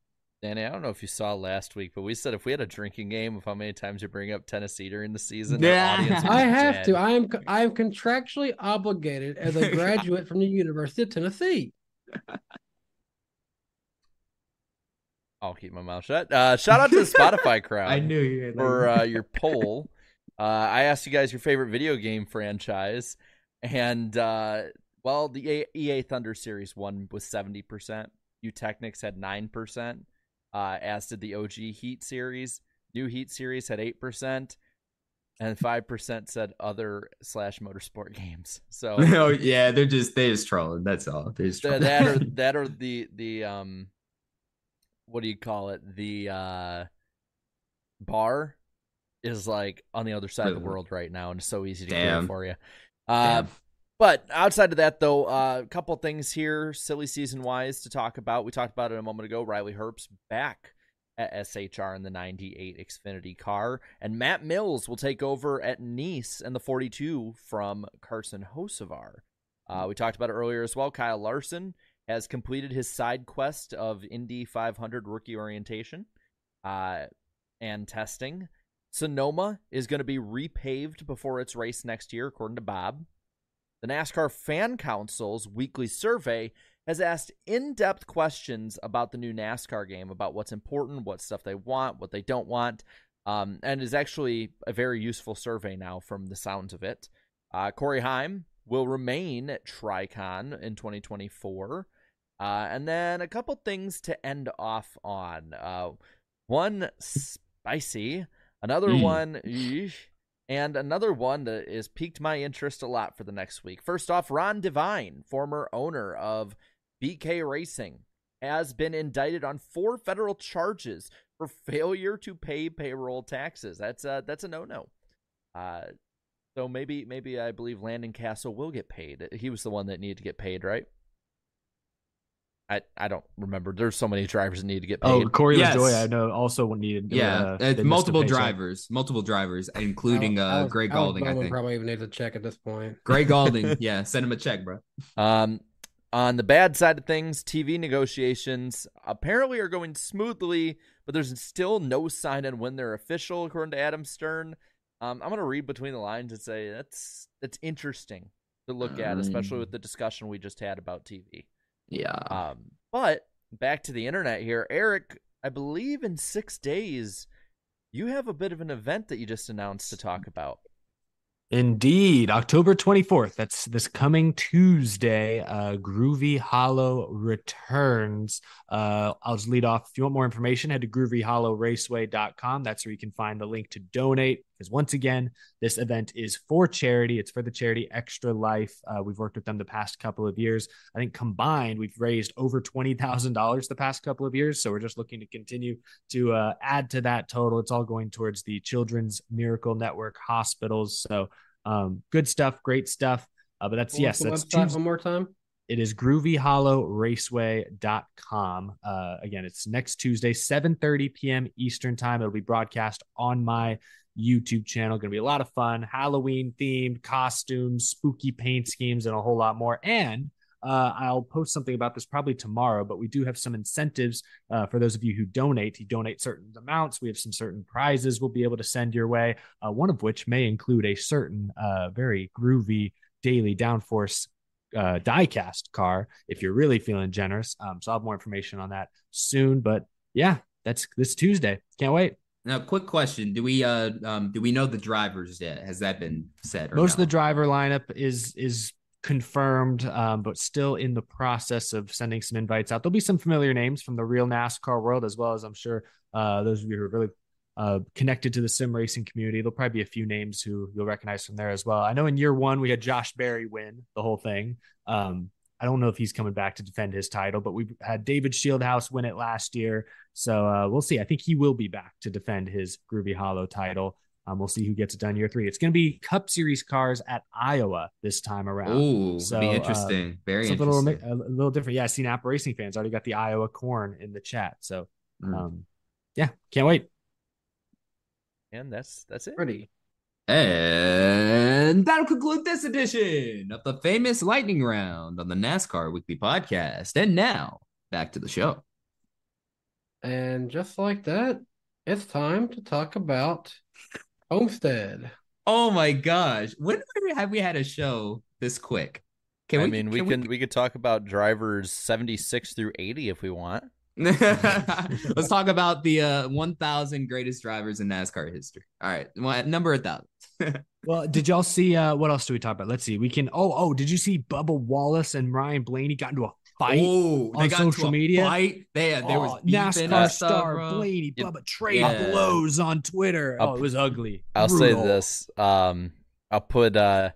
Danny, I don't know if you saw last week, but we said if we had a drinking game of how many times you bring up Tennessee during the season, Yeah. I have dead. to. I am I am contractually obligated as a graduate from the University of Tennessee. I'll keep my mouth shut. Uh, shout out to the Spotify crowd. I knew you for uh, your poll. Uh, I asked you guys your favorite video game franchise, and uh, well, the EA Thunder Series won with seventy percent. Eutechnyx had nine percent, uh, as did the OG Heat series. New Heat series had eight percent, and five percent said other slash motorsport games. So oh yeah, they're just they just trolling. That's all. They just trolling. that are that are the the um what do you call it the uh bar is like on the other side of the world right now and it's so easy to Damn. clear for you uh. But outside of that though uh, a couple things here silly season wise to talk about we talked about it a moment ago riley herbst back at SHR in the 98 Xfinity car. And Matt Mills will take over at Niece and the 42 from Carson Hocevar. Uh, we talked about it earlier as well. Kyle Larson has completed his side quest of Indy 500 rookie orientation uh, and testing. Sonoma is going to be repaved before its race next year, according to Bob. The NASCAR Fan Council's weekly survey has asked in depth questions about the new NASCAR game, about what's important, what stuff they want, what they don't want, um, and is actually a very useful survey now from the sounds of it. Uh, Corey Heim will remain at Tricon in 2024. Uh, and then a couple things to end off on. Uh, one spicy, another Mm. one, eesh, and another one that has piqued my interest a lot for the next week. First off, Ron Devine, former owner of BK Racing, has been indicted on four federal charges for failure to pay payroll taxes. That's a that's a no no. Uh, so maybe maybe I believe Landon Cassill will get paid. He was the one that needed to get paid, right? I I don't remember. There's so many drivers that need to get paid. Oh, Corey Yes. LaJoie, I know also needed. Yeah, uh, it's they missed a multiple paycheck. drivers, multiple drivers, including Alex- uh, Alex- Greg Alex Gaulding. I Bowman think probably even need a check at this point. Greg Gaulding. Yeah, send him a check, bro. Um, on the bad side of things, TV negotiations apparently are going smoothly, but there's still no sign on when they're official, according to Adam Stern. Um, I'm gonna read between the lines and say that's that's interesting to look at, especially Um, with the discussion we just had about TV. Yeah. Um, but back to the internet here, Eric. I believe in six days, you have a bit of an event that you just announced to talk about. Indeed, October 24th. That's this coming Tuesday. Uh, Groovy Hollow returns. Uh, I'll just lead off. If you want more information, head to groovyhollowraceway.com. That's where you can find the link to donate. Because once again, this event is for charity. It's for the charity Extra Life. Uh, we've worked with them the past couple of years. I think combined, we've raised over $20,000 the past couple of years. So we're just looking to continue to uh, add to that total. It's all going towards the Children's Miracle Network hospitals. So um, good stuff, great stuff. Uh, but that's yes, that's Tuesday. one more time. It is groovyhollowraceway.com. Uh, again, it's next Tuesday, 7:30 p.m. Eastern time. It'll be broadcast on my YouTube channel. Going to be a lot of fun, Halloween themed costumes, spooky paint schemes, and a whole lot more. And uh, I'll post something about this probably tomorrow, but we do have some incentives uh, for those of you who donate. You donate certain amounts. We have some certain prizes we'll be able to send your way, uh, one of which may include a certain uh, very groovy daily downforce uh, diecast car if you're really feeling generous. Um, so I'll have more information on that soon. But yeah, that's this Tuesday. Can't wait. Now, quick question: Do we uh um do we know the drivers yet? Has that been said? Or Most of the driver lineup is is confirmed, um, but still in the process of sending some invites out. There'll be some familiar names from the real NASCAR world, as well as I'm sure uh, those of you who are really uh, connected to the sim racing community. There'll probably be a few names who you'll recognize from there as well. I know in year one we had Josh Berry win the whole thing. Um, I don't know if he's coming back to defend his title, but we've had David Shieldhouse win it last year. So uh, we'll see. I think he will be back to defend his Groovy Hollow title. Um, we'll see who gets it done year three. It's going to be Cup Series cars at Iowa this time around. Ooh, so be uh, interesting. Very interesting. A little, a little different. Yeah, I've seen Apple Racing fans already got the Iowa corn in the chat. So, Mm. um, yeah, can't wait. And that's that's it. Ready. And that'll conclude this edition of the famous lightning round on the NASCAR Weekly Podcast. And now back to the show. And just like that, it's time to talk about Homestead. Oh my gosh. When have we had a show this quick? Can I we, mean, we can can we could talk about drivers 76 through 80 if we want. Let's talk about the uh, 1,000 greatest drivers in NASCAR history. All right, one- number a thousand. Well, did y'all see uh what else do we talk about? Let's see. We can oh oh, did you see Bubba Wallace and Ryan Blaney got into a fight Oh, on they got into social a media? Fight. They, there was Oh, beefing and NASCAR star bro. Blaney, It- Bubba trade yeah. blows on Twitter. I'll- oh, it was ugly. I'll say this. Um, I'll put uh,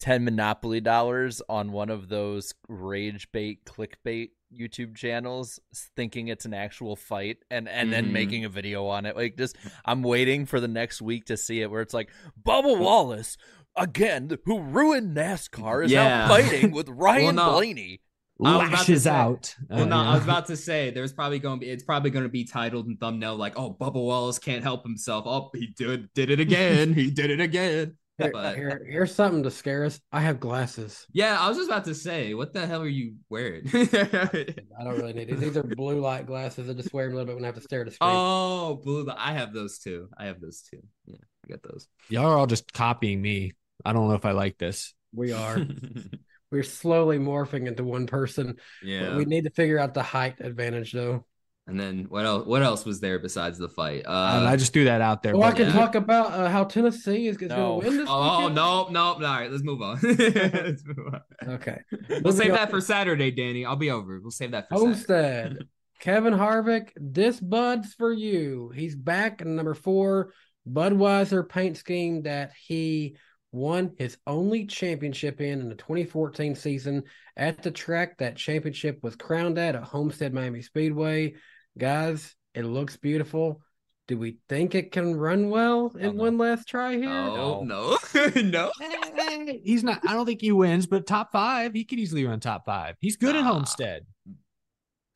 10 Monopoly dollars on one of those rage bait, clickbait YouTube channels, thinking it's an actual fight, and and then Mhm. making a video on it. Like, just I'm waiting for the next week to see it, where it's like Bubba Wallace again, who ruined NASCAR, is Yeah. out fighting with Ryan no. Blaney. I was about to lashes say- out. Well, Uh, no, I was about to say there's probably going to be it's probably going to be titled and thumbnail like, "Oh, Bubba Wallace can't help himself. Oh, he did did it again. he did it again." Here, But here- here's something to scare us. I have glasses. yeah, I was just about to say, what the hell are you wearing? I don't really need it. These are blue light glasses. I just wear them a little bit when I have to stare at a screen. oh, blue. I have those too. I have those too. Yeah, I got those. Y'all are all just copying me. I don't know if I like this. we are. We're slowly morphing into one person. But yeah. we need to figure out the height advantage, though. And then what else? What else was there besides the fight? Uh, Um, I just threw that out there. Well, I can yeah. talk about uh, how Tennessee is, is going to win this. Oh weekend. no, no, All right, let's move on. let's move on. Okay. We'll Moving save on. that for Saturday, Danny. I'll be over. We'll save that for Saturday. Homestead. Kevin Harvick, this Bud's for you. He's back in number four Budweiser paint scheme that he won his only championship in in the 2014 season at the track that championship was crowned at at Homestead Miami Speedway. Guys, it looks beautiful. Do we think it can run well in Oh, no. one last try here? Oh no, no. Eh, He's not. I don't think he wins, but top five, he could easily run top five. He's good at Homestead.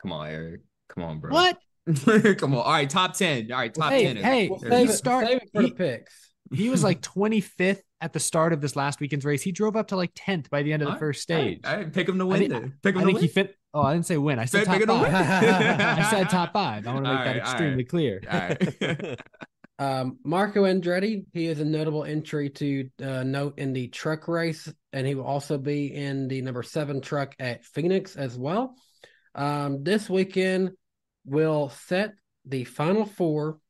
Come on, Eric. Come on, bro. What? Come on. All right, top ten. All right, top Hey, ten. hey, We'll save, we it, go. start- save it for he- the picks. He was like 25th at the start of this last weekend's race. He drove up to like 10th by the end of the All right, first all right, stage. All right, pick him to I win. think- then. Pick him I to think win. he fit. Oh, I didn't say win. I said Pick- pick top five. I said top five. I want to make All that right, extremely right. clear. All right. Um, Marco Andretti, he is a notable entry to uh, note in the truck race, and he will also be in the number seven truck at Phoenix as well. Um, this weekend will set the final four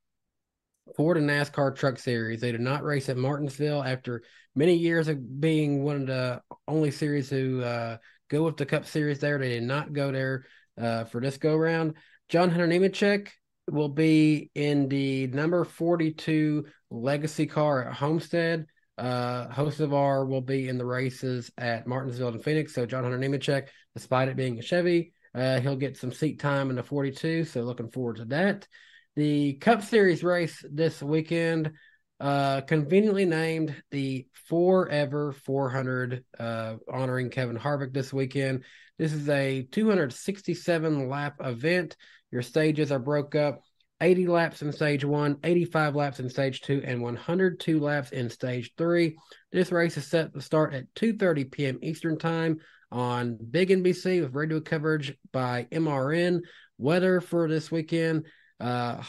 for the NASCAR Truck Series. They did not race at Martinsville after many years of being one of the only series who uh, go with the Cup Series there. They did not go there uh, for this go round. John Hunter Nemechek will be in the number 42 legacy car at Homestead. Uh, Hocevar will be in the races at Martinsville and Phoenix. So John Hunter Nemechek, despite it being a Chevy, uh, he'll get some seat time in the 42. So looking forward to that. The Cup Series race this weekend, uh, conveniently named the Forever 400, uh, honoring Kevin Harvick this weekend. This is a 267 lap event. Your stages are broke up 80 laps in stage one, 85 laps in stage two, and 102 laps in stage three. This race is set to start at 2:30 p.m. Eastern Time on Big NBC with radio coverage by MRN. Weather for this weekend, uh,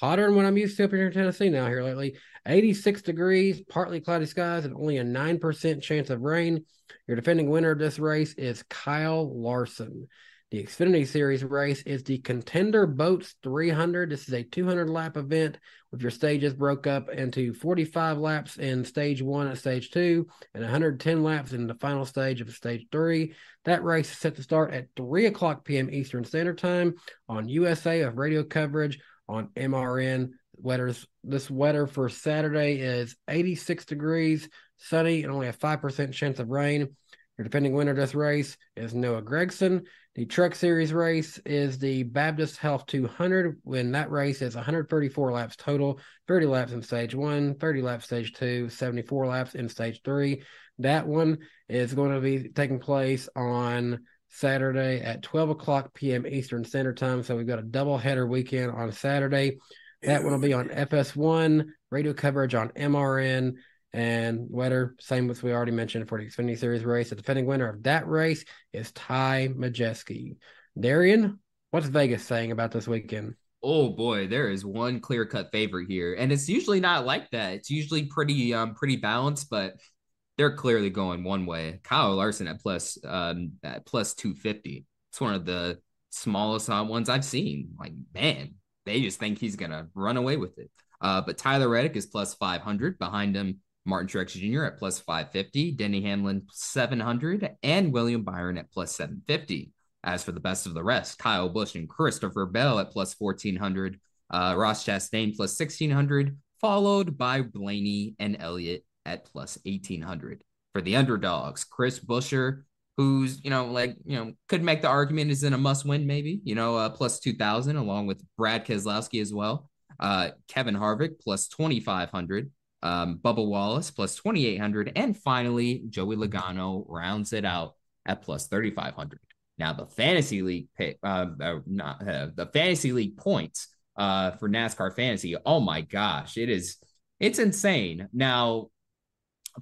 hotter than what I'm used to up here in Tennessee now here lately. 86 degrees, partly cloudy skies, and only a 9% chance of rain. Your defending winner of this race is Kyle Larson. The Xfinity Series race is the Contender Boats 300. This is a 200 lap event with your stages broke up into 45 laps in stage one and stage two, and 110 laps in the final stage of stage three. That race is set to start at 3 o'clock p.m. Eastern Standard Time on USA of radio coverage on MRN. Weather's this weather for Saturday is 86 degrees, sunny, and only a 5% chance of rain. Your defending winner of this race is Noah Gragson. The Truck Series race is the Baptist Health 200. When that race is 134 laps total, 30 laps in stage one, 30 laps stage two, 74 laps in stage three. That one is going to be taking place on Saturday at 12 o'clock p.m. Eastern Standard Time. So we've got a double header weekend on Saturday. That one will be on FS1, radio coverage on MRN, and weather, same as we already mentioned for the Xfinity Series race. The defending winner of that race is Ty Majeski. Darian, what's Vegas saying about this weekend? Oh boy, there is one clear cut favorite here, and it's usually not like that. It's usually pretty um pretty balanced, but they're clearly going one way. Kyle Larson at plus um at plus two fifty. It's one of the smallest uh, ones I've seen. Like man, they just think he's gonna run away with it. Uh, but Tyler Reddick is plus five hundred behind him. Martin Truex Jr. at plus 550, Denny Hamlin 700, and William Byron at plus 750. As for the best of the rest, Kyle Busch and Christopher Bell at plus 1400, uh, Ross Chastain plus 1600, followed by Blaney and Elliott at plus 1800. For the underdogs, Chris Buescher, who's, you know, like, you know, could make the argument is in a must win, maybe, you know, uh, plus 2000, along with Brad Keselowski as well. Uh, Kevin Harvick plus 2500 um, Bubba Wallace plus 2,800. And finally, Joey Logano rounds it out at plus 3,500. Now, the fantasy league pick, uh, uh, not uh, the fantasy league points uh, for NASCAR fantasy. Oh my gosh, it is, it's insane. Now,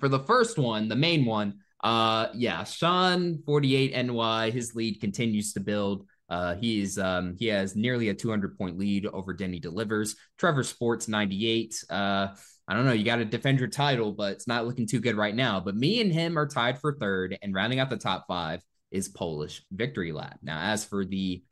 for the first one, the main one, uh, yeah, Sean 48 NY, his lead continues to build. Uh, he's um, he has nearly a 200 point lead over Denny Delivers. Trevor Sports 98. Uh, I don't know. You got to defend your title, but it's not looking too good right now. But me and him are tied for third, and rounding out the top five is Polish Victory Lap. Now, as for the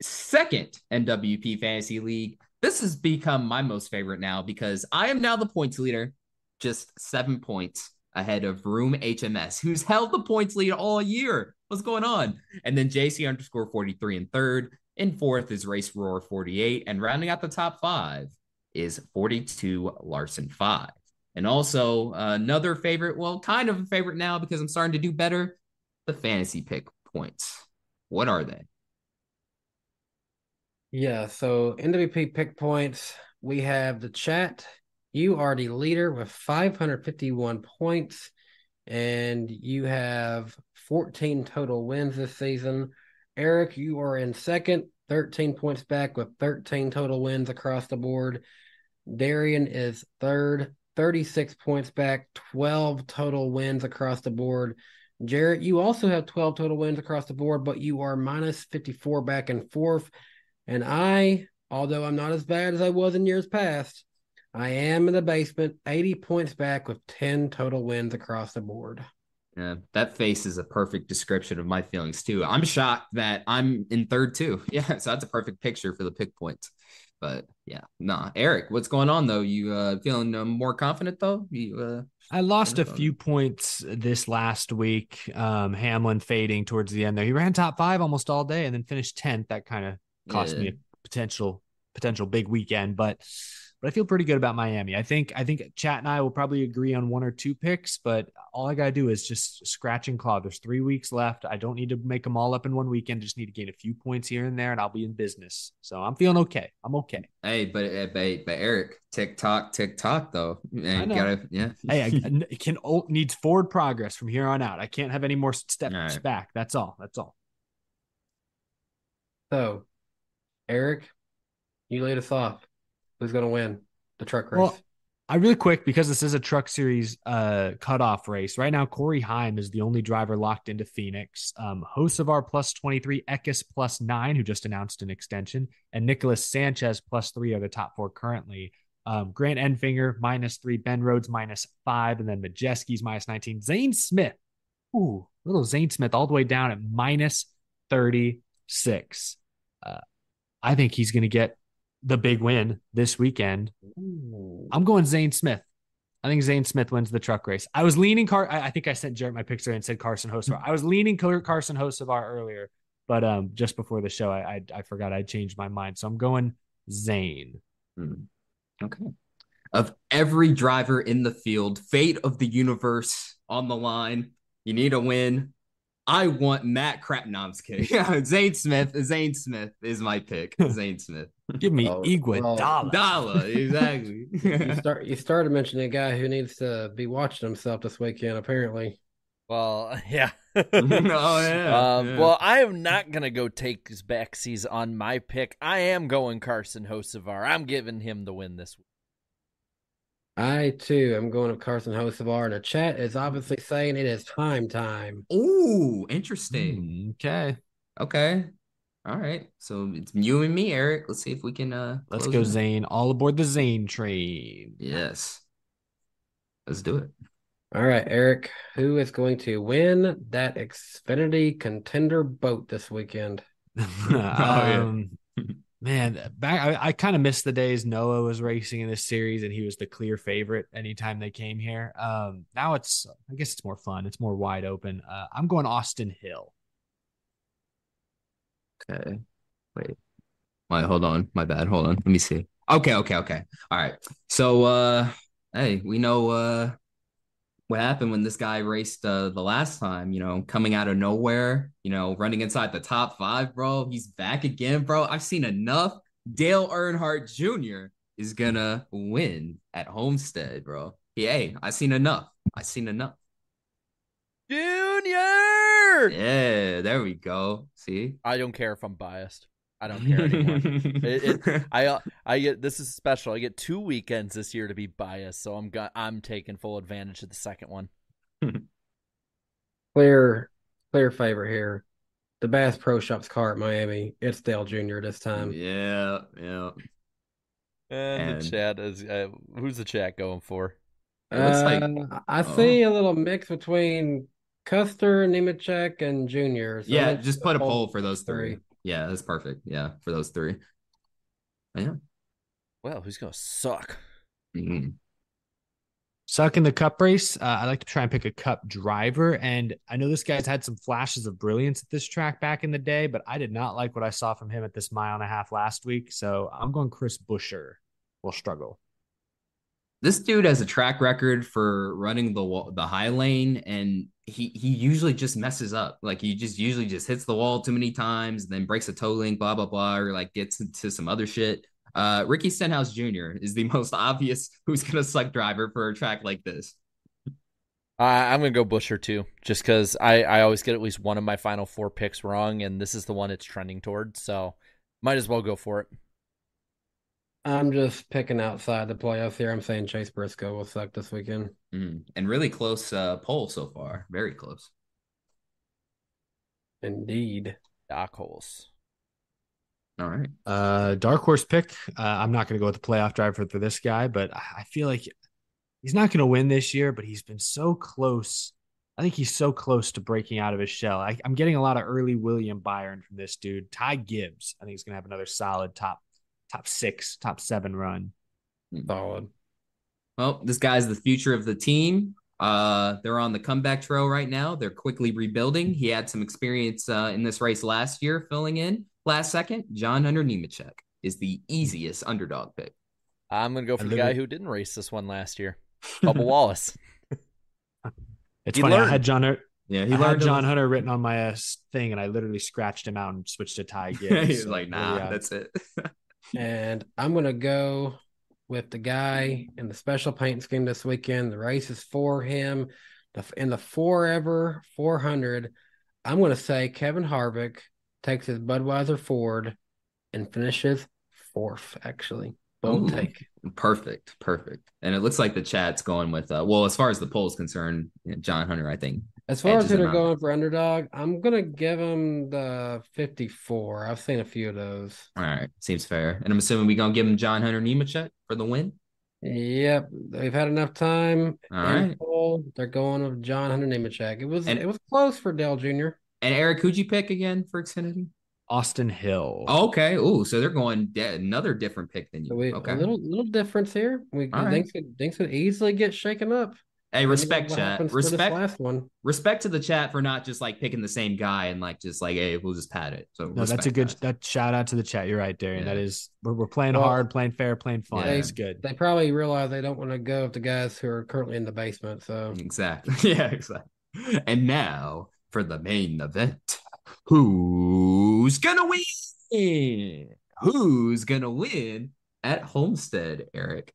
second NWP Fantasy League. This has become my most favorite now because I am now the points leader, just seven points ahead of Room HMS, who's held the points lead all year. What's going on? And then JC underscore 43 in third. In fourth is Race Roar 48. And rounding out the top five is 42 Larson 5. And also uh, another favorite, well, kind of a favorite now because I'm starting to do better, the fantasy pick points. What are they? Yeah, so NWP pick points, we have the chat. You are the leader with 551 points, and you have 14 total wins this season. Eric, you are in second, 13 points back with 13 total wins across the board. Darian is third, 36 points back, 12 total wins across the board. Jarrett, you also have 12 total wins across the board, but you are minus 54 back and forth. And I, although I'm not as bad as I was in years past, I am in the basement, 80 points back with 10 total wins across the board. Yeah, that face is a perfect description of my feelings too. I'm shocked that I'm in third too. Yeah, so that's a perfect picture for the pick points. But yeah, nah. Eric, what's going on though? You uh, feeling uh, more confident though? You uh, I lost a few points this last week. Um, Hamlin fading towards the end there. He ran top five almost all day and then finished tenth. That kind of cost Yeah. me a potential potential big weekend, but but I feel pretty good about Miami. I think I think Chat and I will probably agree on one or two picks, but all I gotta do is just scratch and claw. There's three weeks left. I don't need to make them all up in one weekend. Just need to gain a few points here and there, and I'll be in business. So I'm feeling okay. I'm okay. Hey, but uh, but, but Eric, TikTok, TikTok though. I know. gotta yeah. Hey, I, I- can o- needs forward progress from here on out. I can't have any more steps All right. back. That's all. That's all. So, Eric, you lead us off. Who's going to win the truck race? Well, I really quick because this is a truck series uh cutoff race. Right now, Corey Heim is the only driver locked into Phoenix. Um, Hocevar plus 23, Eckes plus nine, who just announced an extension, and Nicholas Sanchez plus three are the top four currently. Um, Grant Enfinger minus three, Ben Rhodes minus five, and then Majeski's minus 19. Zane Smith, ooh, little Zane Smith all the way down at minus 36. Uh, I think he's going to get the big win this weekend. I'm going Zane Smith. I think Zane Smith wins the truck race. I was leaning Car. I, I think I sent Jarrett my picture and said Carson Hocevar. I was leaning Car- Carson Hocevar earlier, but um, just before the show, I, I I forgot I changed my mind. So I'm going Zane. Hmm. Okay. Of every driver in the field, fate of the universe on the line. You need a win. I want Matt Crap. No, I'm kidding. Yeah, Zane Smith. Zane Smith is my pick. Zane Smith. Give me Oh, Iguodala. Dala, exactly. you start. You started mentioning a guy who needs to be watching himself this weekend. Apparently, Well, yeah. oh yeah. Um, yeah. Well, I am not gonna go take his backsies on my pick. I am going Carson Hocevar. I'm giving him the win this week. I too am going with Carson Hocevar, and the chat is obviously saying it is time time. Ooh, interesting. Hmm, Okay, Okay. All right. So it's you and me, Eric. Let's see if we can uh let's go it. Zane. All aboard the Zane train. Yes. Let's do it. All right, Eric, who is going to win that Xfinity contender boat this weekend? yeah. um, man, back I, I kind of missed the days Noah was racing in this series and he was the clear favorite anytime they came here. Um, now it's I guess it's more fun. It's more wide open. Uh, I'm going Austin Hill. Okay. Wait. Wait, hold on. My bad. Hold on. Let me see. Okay, okay, okay. All right. So uh hey, we know uh what happened when this guy raced uh the last time, you know, coming out of nowhere, you know, running inside the top five, bro. He's back again, bro. I've seen enough. Dale Earnhardt Jr. is gonna win at Homestead, bro. Yeah, hey, I seen enough. I've seen enough. Junior. Yeah, there we go. See? I don't care if I'm biased. I don't care anymore. it, it, I uh, I get this is special. I get two weekends this year to be biased, so I'm go- I'm taking full advantage of the second one. Clear, clear favor here. The Bass Pro Shops car at Miami. It's Dale Jr. this time. yeah, yeah. And, And- the chat is uh, who's the chat going for? It looks like Uh, I oh. see a little mix between Custer, Nemechek, and Junior. So Yeah, just put a poll for those three. Yeah, that's perfect. Yeah, for those three. Yeah. Well, who's gonna suck? Mhm. Suck in the cup race. Uh, I like to try and pick a cup driver. And I know this guy's had some flashes of brilliance at this track back in the day, but I did not like what I saw from him at this mile and a half last week. So I'm going Chris Buescher will struggle. This dude has a track record for running the the high lane, and he he usually just messes up. Like he just usually just hits the wall too many times, and then breaks a toe link, blah blah blah, or like gets into some other shit. Uh, Ricky Stenhouse Jr. is the most obvious who's gonna suck driver for a track like this. Uh, I'm gonna go Buescher too, just because I I always get at least one of my final four picks wrong, and this is the one it's trending towards. So might as well go for it. I'm just picking outside the playoffs here. I'm saying Chase Briscoe will suck this weekend. Mm, and really close uh, poll so far, very close. Indeed. Dark horse. All right. Uh, dark horse pick. Uh, I'm not going to go with the playoff driver for this guy, but I I feel like he's not going to win this year. But he's been so close. I think he's so close to breaking out of his shell. I, I'm getting a lot of early William Byron from this dude. Ty Gibbs. I think he's going to have another solid top top six, top seven run. Solid. Well, this guy's the future of the team. Uh, they're on the comeback trail right now. They're quickly rebuilding. He had some experience uh, in this race last year, filling in last second. John Hunter Nemechek is the easiest underdog pick. I'm gonna go for I the guy it. who didn't race this one last year, Bubba Wallace. It's He funny. I had John Hunter. Yeah, I had John Hunter written on my uh, thing, and I literally scratched him out and switched to Ty Gibbs. He's So, like, nah, yeah. that's it. And I'm gonna go with the guy in the special paint scheme this weekend. The race is for him. The in the forever 400. I'm gonna say Kevin Harvick takes his Budweiser Ford and finishes fourth. Actually, Ooh. take. Perfect, perfect. And it looks like the chat's going with, uh, well, as far as the poll is concerned, John Hunter, I think. As far as edges who they're going for underdog, I'm gonna give them the 54. I've seen a few of those. All right, seems fair. And I'm assuming we're gonna give him John Hunter Nemechek for the win. Yep, they've had enough time. All in full. They're going with John Hunter Nemechek. It was And- it was close for Dell Jr. And Eric, who'd you pick again for Xfinity? Austin Hill. Okay. Oh, so they're going de- another different pick than you. So we, okay. A little little difference here. We All right. things could things could easily get shaken up. Hey, respect chat. happens for this Respect. last one. Respect to the chat for not just like picking the same guy and like just like, hey, we'll just pat it. So No, that's a good guys. that shout out to the chat. You're right, Darian. Yeah. That is we're, we're playing Well, hard, playing fair, playing fun. yeah. It's good. They probably realize they don't want to go with the guys who are currently in the basement. So Exactly. Yeah, exactly. And now for the main event. Who's gonna win? Who's gonna win at Homestead, Eric?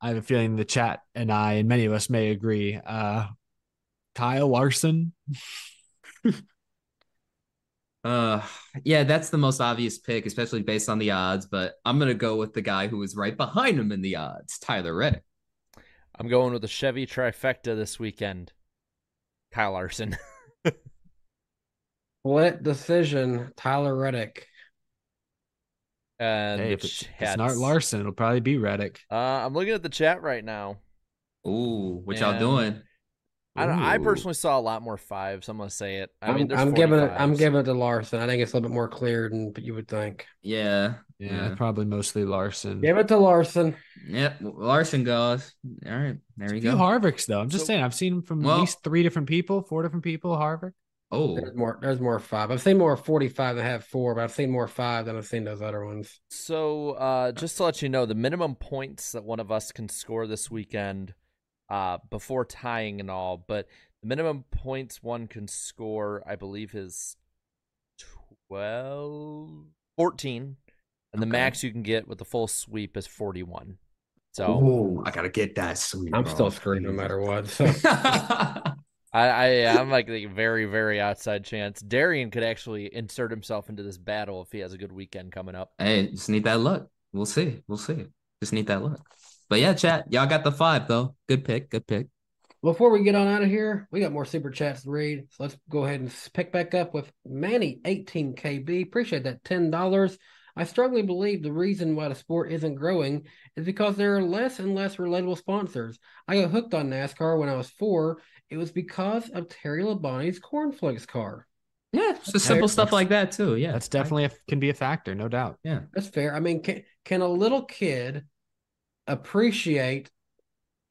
I have a feeling the chat and I and many of us may agree. Uh Kyle Larson. Uh yeah, that's the most obvious pick, especially based on the odds, but I'm gonna go with the guy who was right behind him in the odds, Tyler Reddick. I'm going with the Chevy trifecta this weekend. Kyle Larson. split decision, Tyler Reddick. And Hey, if it's, if it's not Larson, it'll probably be Reddick. Uh, I'm looking at the chat right now. Ooh, what y'all doing? I don't. I personally saw a lot more fives. I'm gonna say it. I I'm, mean, I'm giving it. I'm giving it to Larson. I think it's a little bit more clear than you would think. Yeah. Yeah, probably mostly Larson. Give it to Larson. Yep. Larson goes. All right. There you A few go. Harvicks though. I'm just So- saying I've seen him from Well- at least three different people, four different people. Harvick. Oh, There's more. There's more five. I've seen more 45 than I have four, but I've seen more five than I've seen those other ones. So, uh, just to let you know, the minimum points that one of us can score this weekend, uh, before tying and all, but the minimum points one can score, I believe, is 12, 14, and the max you can get with the full sweep is 41. So, Oh, I gotta get that sweet. I'm bro. still screwed no matter what. So I, I I'm like the very very outside chance Darian could actually insert himself into this battle if he has a good weekend coming up. hey, just need that luck. We'll see. We'll see. Just need that luck. But yeah, chat. Y'all got the five though. Good pick. Good pick. before we get on out of here, we got more super chats to read. So let's go ahead and pick back up with Manny 18KB. Appreciate that ten dollars. I strongly believe the reason why the sport isn't growing is because there are less and less relatable sponsors. I got hooked on NASCAR when I was four. It was because of Terry Labonte's cornflakes car. Yeah, just simple stuff like that too. Yeah, That's definitely a, can be a factor, no doubt. yeah. That's fair. I mean, can can a little kid appreciate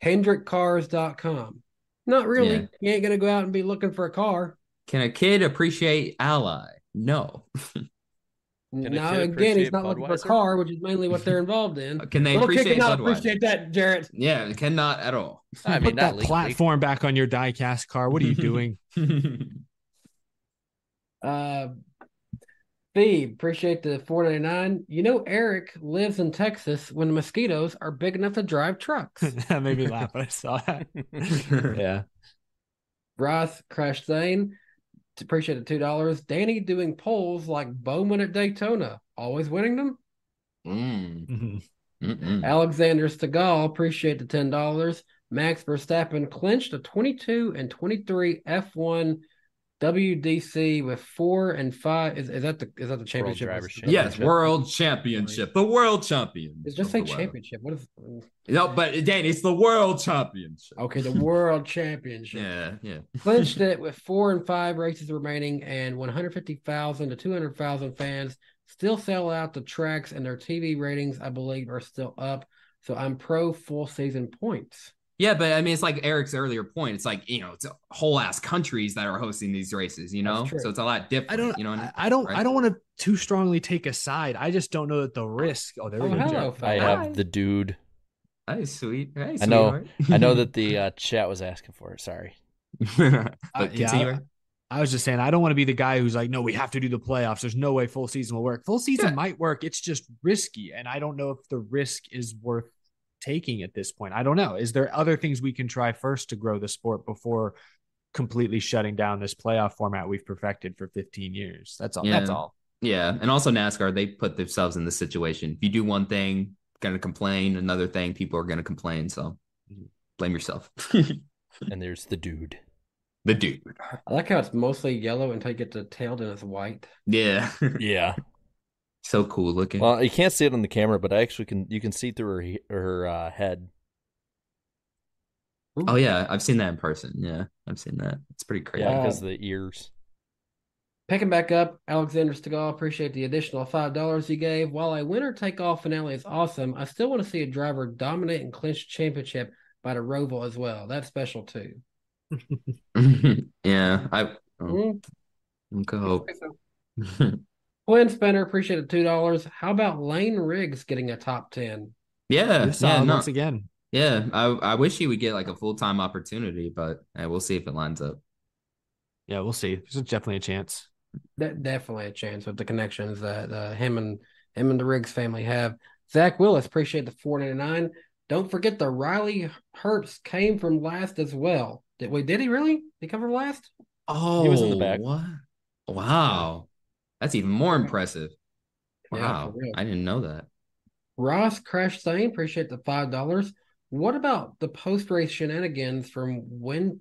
HendrickCars.com? Not really. Yeah. You ain't gonna go out and be looking for a car. Can a kid appreciate Ally? No. Can a no, again, he's appreciate not looking for a car, which is mainly what they're involved in. Can they Little kid appreciate cannot Budweiser? appreciate that, Jarrett. Yeah, cannot at all. I Put mean, that legally. platform back on your diecast car. What are you doing? Uh, Steve, appreciate the four ninety nine. You know, Eric lives in Texas when the mosquitoes are big enough to drive trucks. that made me laugh when I saw that. yeah. Ross Crash Zane, appreciate the two dollars. Danny doing polls like Bowman at Daytona, always winning them. Mm. Mhm. Mm-mm. Alexander Stegall, appreciate the ten dollars. Max Verstappen clinched a twenty two and twenty three F one WDC with four and five. Is, is that the is that the championship? Drivers' Yes, world championship. The world champion. It's just of say the world. championship. What is No, but Dan, it's the world championship. okay? The world championship. Yeah, yeah. clinched it with four and five races remaining and 150,000 to 200,000 fans still sell out the tracks and their TV ratings, I believe, are still up. So I'm pro full season points. Yeah, but I mean, it's like Eric's earlier point. It's like you know, it's whole ass countries that are hosting these races. You know, so it's a lot different. I don't You know, I I, don't Right? I don't want to too strongly take a side. I just don't know that the risk. Oh, there we Oh, go. hello, I fella. have the dude. Hey, sweet. Hey, I know. I know that the uh, chat was asking for it. Sorry. but Uh, yeah, continue. I was just saying, I don't want to be the guy who's like, no, we have to do the playoffs. There's no way full season will work. Full season Yeah. might work. It's just risky. And I don't know if the risk is worth taking at this point. I don't know. Is there other things we can try first to grow the sport before completely shutting down this playoff format we've perfected for 15 years? That's all. That's Yeah. all. Yeah, and also NASCAR, they put themselves in this situation. If you do one thing, gonna complain. Another thing, people are gonna complain. So mm-hmm. blame yourself. And there's the dude. the dude. I like how it's mostly yellow until you get to the tail, then it's white. Yeah. Yeah. So cool looking. Well, you can't see it on the camera, but I actually can. You can see through her her uh, head. oh yeah, I've seen that in person. Yeah, I've seen that. It's pretty crazy. Yeah, because of the ears. Picking back up, Alexander Stegall, appreciate the additional $5 you gave. While a winner take all finale is awesome, I still want to see a driver dominate and clinch championship by the Roval as well. That's special too. yeah, I Mm, okay. hope. Quinn Spinner, appreciate the two dollars. How about Lane Riggs getting a top ten? yeah, This, yeah, uh, no, once again. yeah. I I wish he would get like a full time opportunity, but eh, we'll see if it lines up. Yeah, we'll see. There's definitely a chance. That definitely a chance with the connections that uh, him and him and the Riggs family have. Zach Willis, appreciate the four ninety nine. Don't forget the Riley Herbst came from last as well. Did wait? Did he really? Did he come from last? Oh, He was in the back. What? Wow, that's even more impressive. Wow, real. I didn't know that. Ross Crash Stain, appreciate the five dollars. What about the post race shenanigans from Win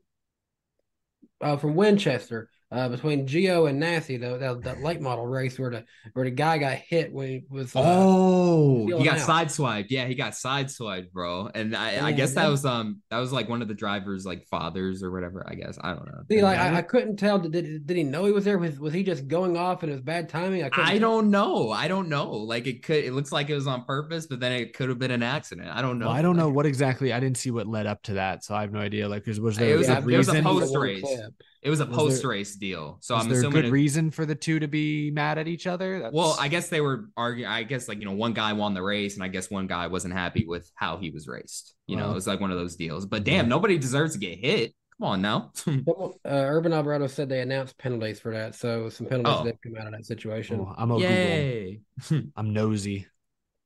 uh, from Winchester uh, between Geo and Nasty, the, that, that late model race where the where the guy got hit when he was uh, Oh, he got out. sideswiped. Yeah, he got sideswiped, bro. And I, I Yeah, guess that yeah. was um that was like one of the drivers' like fathers or whatever. I guess I don't know. See, like I, I couldn't tell. Did, did did he know he was there? Was was he just going off and it was bad timing? I, I don't know. I don't know. Like it could. It looks like it was on purpose, but then it could have been an accident. I don't know. Well, I don't know what exactly. I didn't see what led up to that, so I have no idea. Like, was, was there It was a a- it was a reason? post race. clip. It was a post race deal. So was I'm there a assuming. good it- reason for the two to be mad at each other? That's... well, I guess they were arguing. I guess like you know, one guy won the race, and I guess one guy wasn't happy with how he was raced. You know, it was like one of those deals. But damn, nobody deserves to get hit. Come on now. Uh, Urban Alvarado said they announced penalties for that, so some penalties Oh. did come out of that situation. Oh, I'm a Google. Yay. I'm nosy.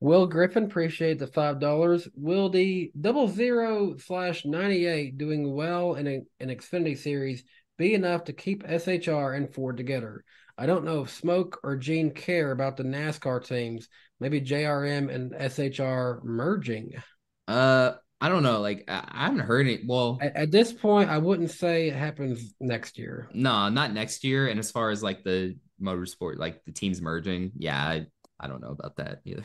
Will Griffin, appreciate the five dollars. Will the double zero slash ninety eight doing well in a, an Xfinity series be enough to keep SHR and Ford together? I don't know if Smoke or Gene care about the NASCAR teams. Maybe JRM and SHR merging. Uh, I don't know. Like I, I haven't heard it. Well, At, at this point, I wouldn't say it happens next year. no, not next year. And as far as like the motorsport, like the teams merging, yeah, I, I don't know about that either.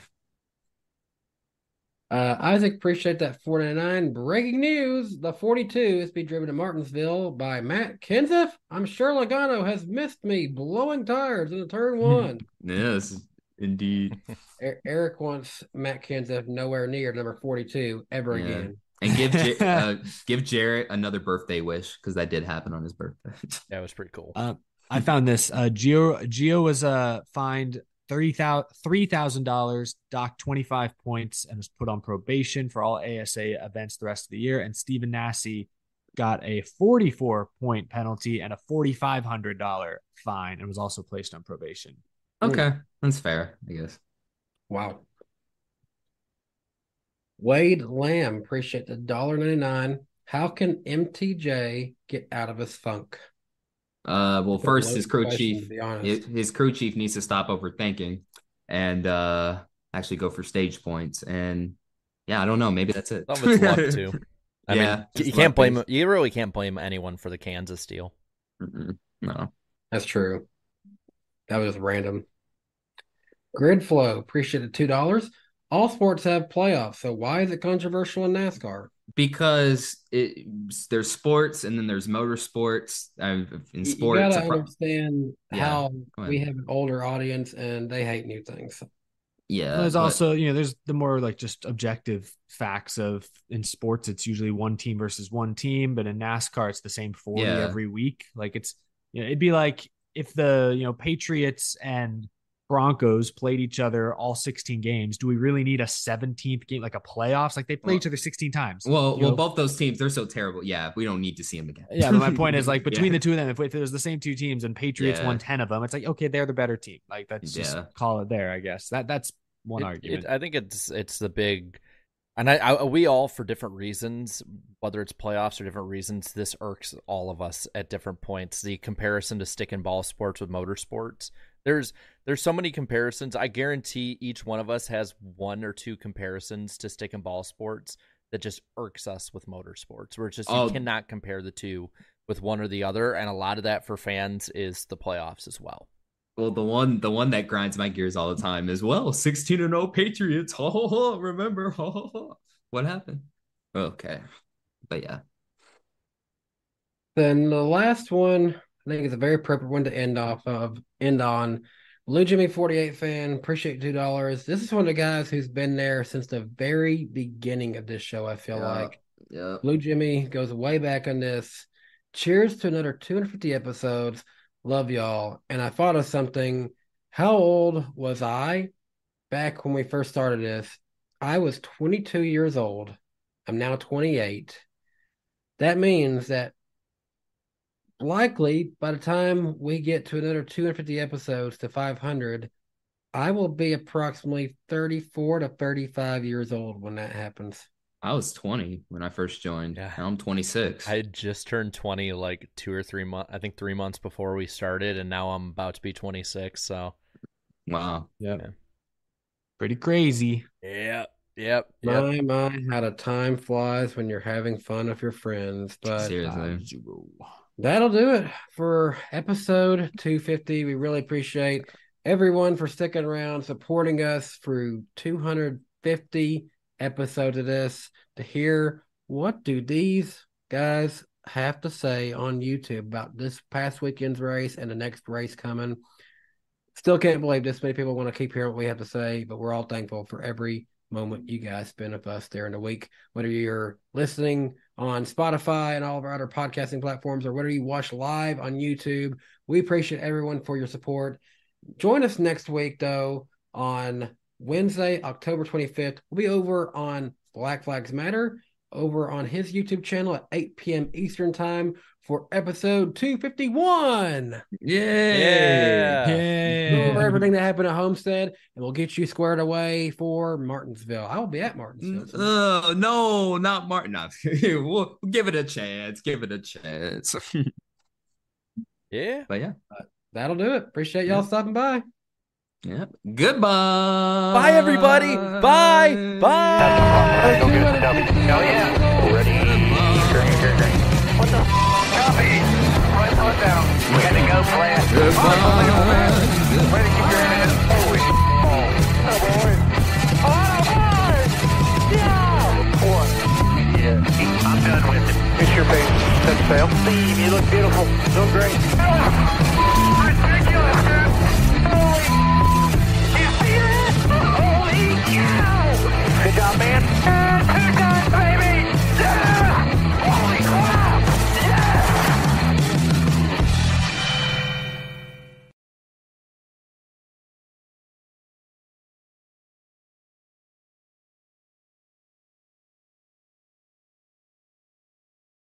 Uh, Isaac, appreciate that 499. Breaking news the 42 is being driven to Martinsville by Matt Kenseth. I'm sure Logano has missed me blowing tires in the turn one. yes, indeed. Er- Eric wants Matt Kenseth nowhere near number 42 ever Yeah. again. And give J- uh, give Jarrett another birthday wish because that did happen on his birthday. That was pretty cool. Uh, I found this. Uh, Geo Gio was uh, fined thirty thousand three thousand dollars, docked twenty five points, and was put on probation for all ASA events the rest of the year. And Stephen Nasse got a forty four point penalty and a forty five hundred dollar fine, and was also placed on probation. Hmm. okay, that's fair, I guess. Wow. Wade Lamb, appreciate the $1.99. How can MTJ get out of his funk? Uh, well, first his crew question, chief, to be honest. his, his crew chief needs to stop overthinking and uh actually go for stage points. And yeah, I don't know, maybe that's it. Some of it's luck too. I yeah, mean, you can't blame. based. You really can't blame anyone for the Kansas deal. Mm-mm, No, That's true. That was random. Grid flow, appreciate the two dollars. All sports have playoffs, so why is it controversial in NASCAR? Because it there's sports and then there's motorsports. In You- sports, you gotta pro- understand Yeah, how go we have an older audience and they hate new things. yeah, there's but- also you know there's the more like just objective facts of in sports it's usually one team versus one team, but in NASCAR it's the same forty Yeah. every week. Like it's you know it'd be like if the you know Patriots and Broncos played each other all 16 games. Do we really need a 17th game like a playoffs? Like they play Well- each other 16 times. well, you well, know? both those teams they're so terrible. Yeah, we don't need to see them again. Yeah, but my point is like between Yeah. the two of them, if, if it was the same two teams and Patriots Yeah. won 10 of them, it's like okay, they're the better team. Like that's just call it there, I guess. That that's one It- argument. it- I think it's it's the big, and I, I we all for different reasons, whether it's playoffs or different reasons, this irks all of us at different points. The comparison to stick and ball sports with motorsports. There's there's so many comparisons. I guarantee each one of us has one or two comparisons to stick and ball sports that just irks us with motorsports. Where it's just Oh. you cannot compare the two with one or the other, and a lot of that for fans is the playoffs as well. Well, the one the one that grinds my gears all the time is well, 16 and 0 Patriots. Ho, ho, ho, remember ho, ho, ho. what happened? Okay. But yeah. Then the last one, I think it's a very appropriate one to end off of, end on. Blue Jimmy 48 fan, appreciate two dollars. This is one of the guys who's been there since the very beginning of this show, I feel Yeah. like. Yeah. Blue Jimmy goes way back on this. Cheers to another 250 episodes. Love y'all. And I thought of something. How old was I back when we first started this? I was 22 years old. I'm now 28. That means that likely by the time we get to another 250 episodes to 500, I will be approximately 34 to 35 years old when that happens. I was 20 when I first joined. Yeah. Now I'm 26. I just turned 20 like two or three months, I think three months before we started, and now I'm about to be 26. So, wow. yeah. Yeah. Pretty crazy. yep, yep, yep. My, my, how the time flies when you're having fun with your friends. But Seriously. Uh, that'll do it for episode 250. We really appreciate everyone for sticking around, supporting us through 250 episodes of this to hear what do these guys have to say on YouTube about this past weekend's race and the next race coming. Still can't believe this many people want to keep hearing what we have to say, but we're all thankful for every moment you guys spend with us during the week, whether you're listening on Spotify and all of our other podcasting platforms, or whether you watch live on YouTube. We appreciate everyone for your support. Join us next week, though, on Wednesday, October 25th. We'll be over on Black Flags Matter over on his YouTube channel at 8 p.m. Eastern Time for episode 251. Yeah. Go over everything that happened at Homestead, and we'll get you squared away for Martinsville. I will be at Martinsville. so- Oh, no, not Martin. No. we'll give it a chance. Give it a chance. Yeah. but yeah. That'll do it. Appreciate y'all stopping by. Yeah. Goodbye. Bye, everybody. Bye. Bye. Go get us a W. Hell yeah. We had to go plant. To keep your head. Oh, boy. Oh, boy. Yeah. What? Yeah. I'm done with it. Your. That's fail. Steve, you look beautiful. So great. Ah.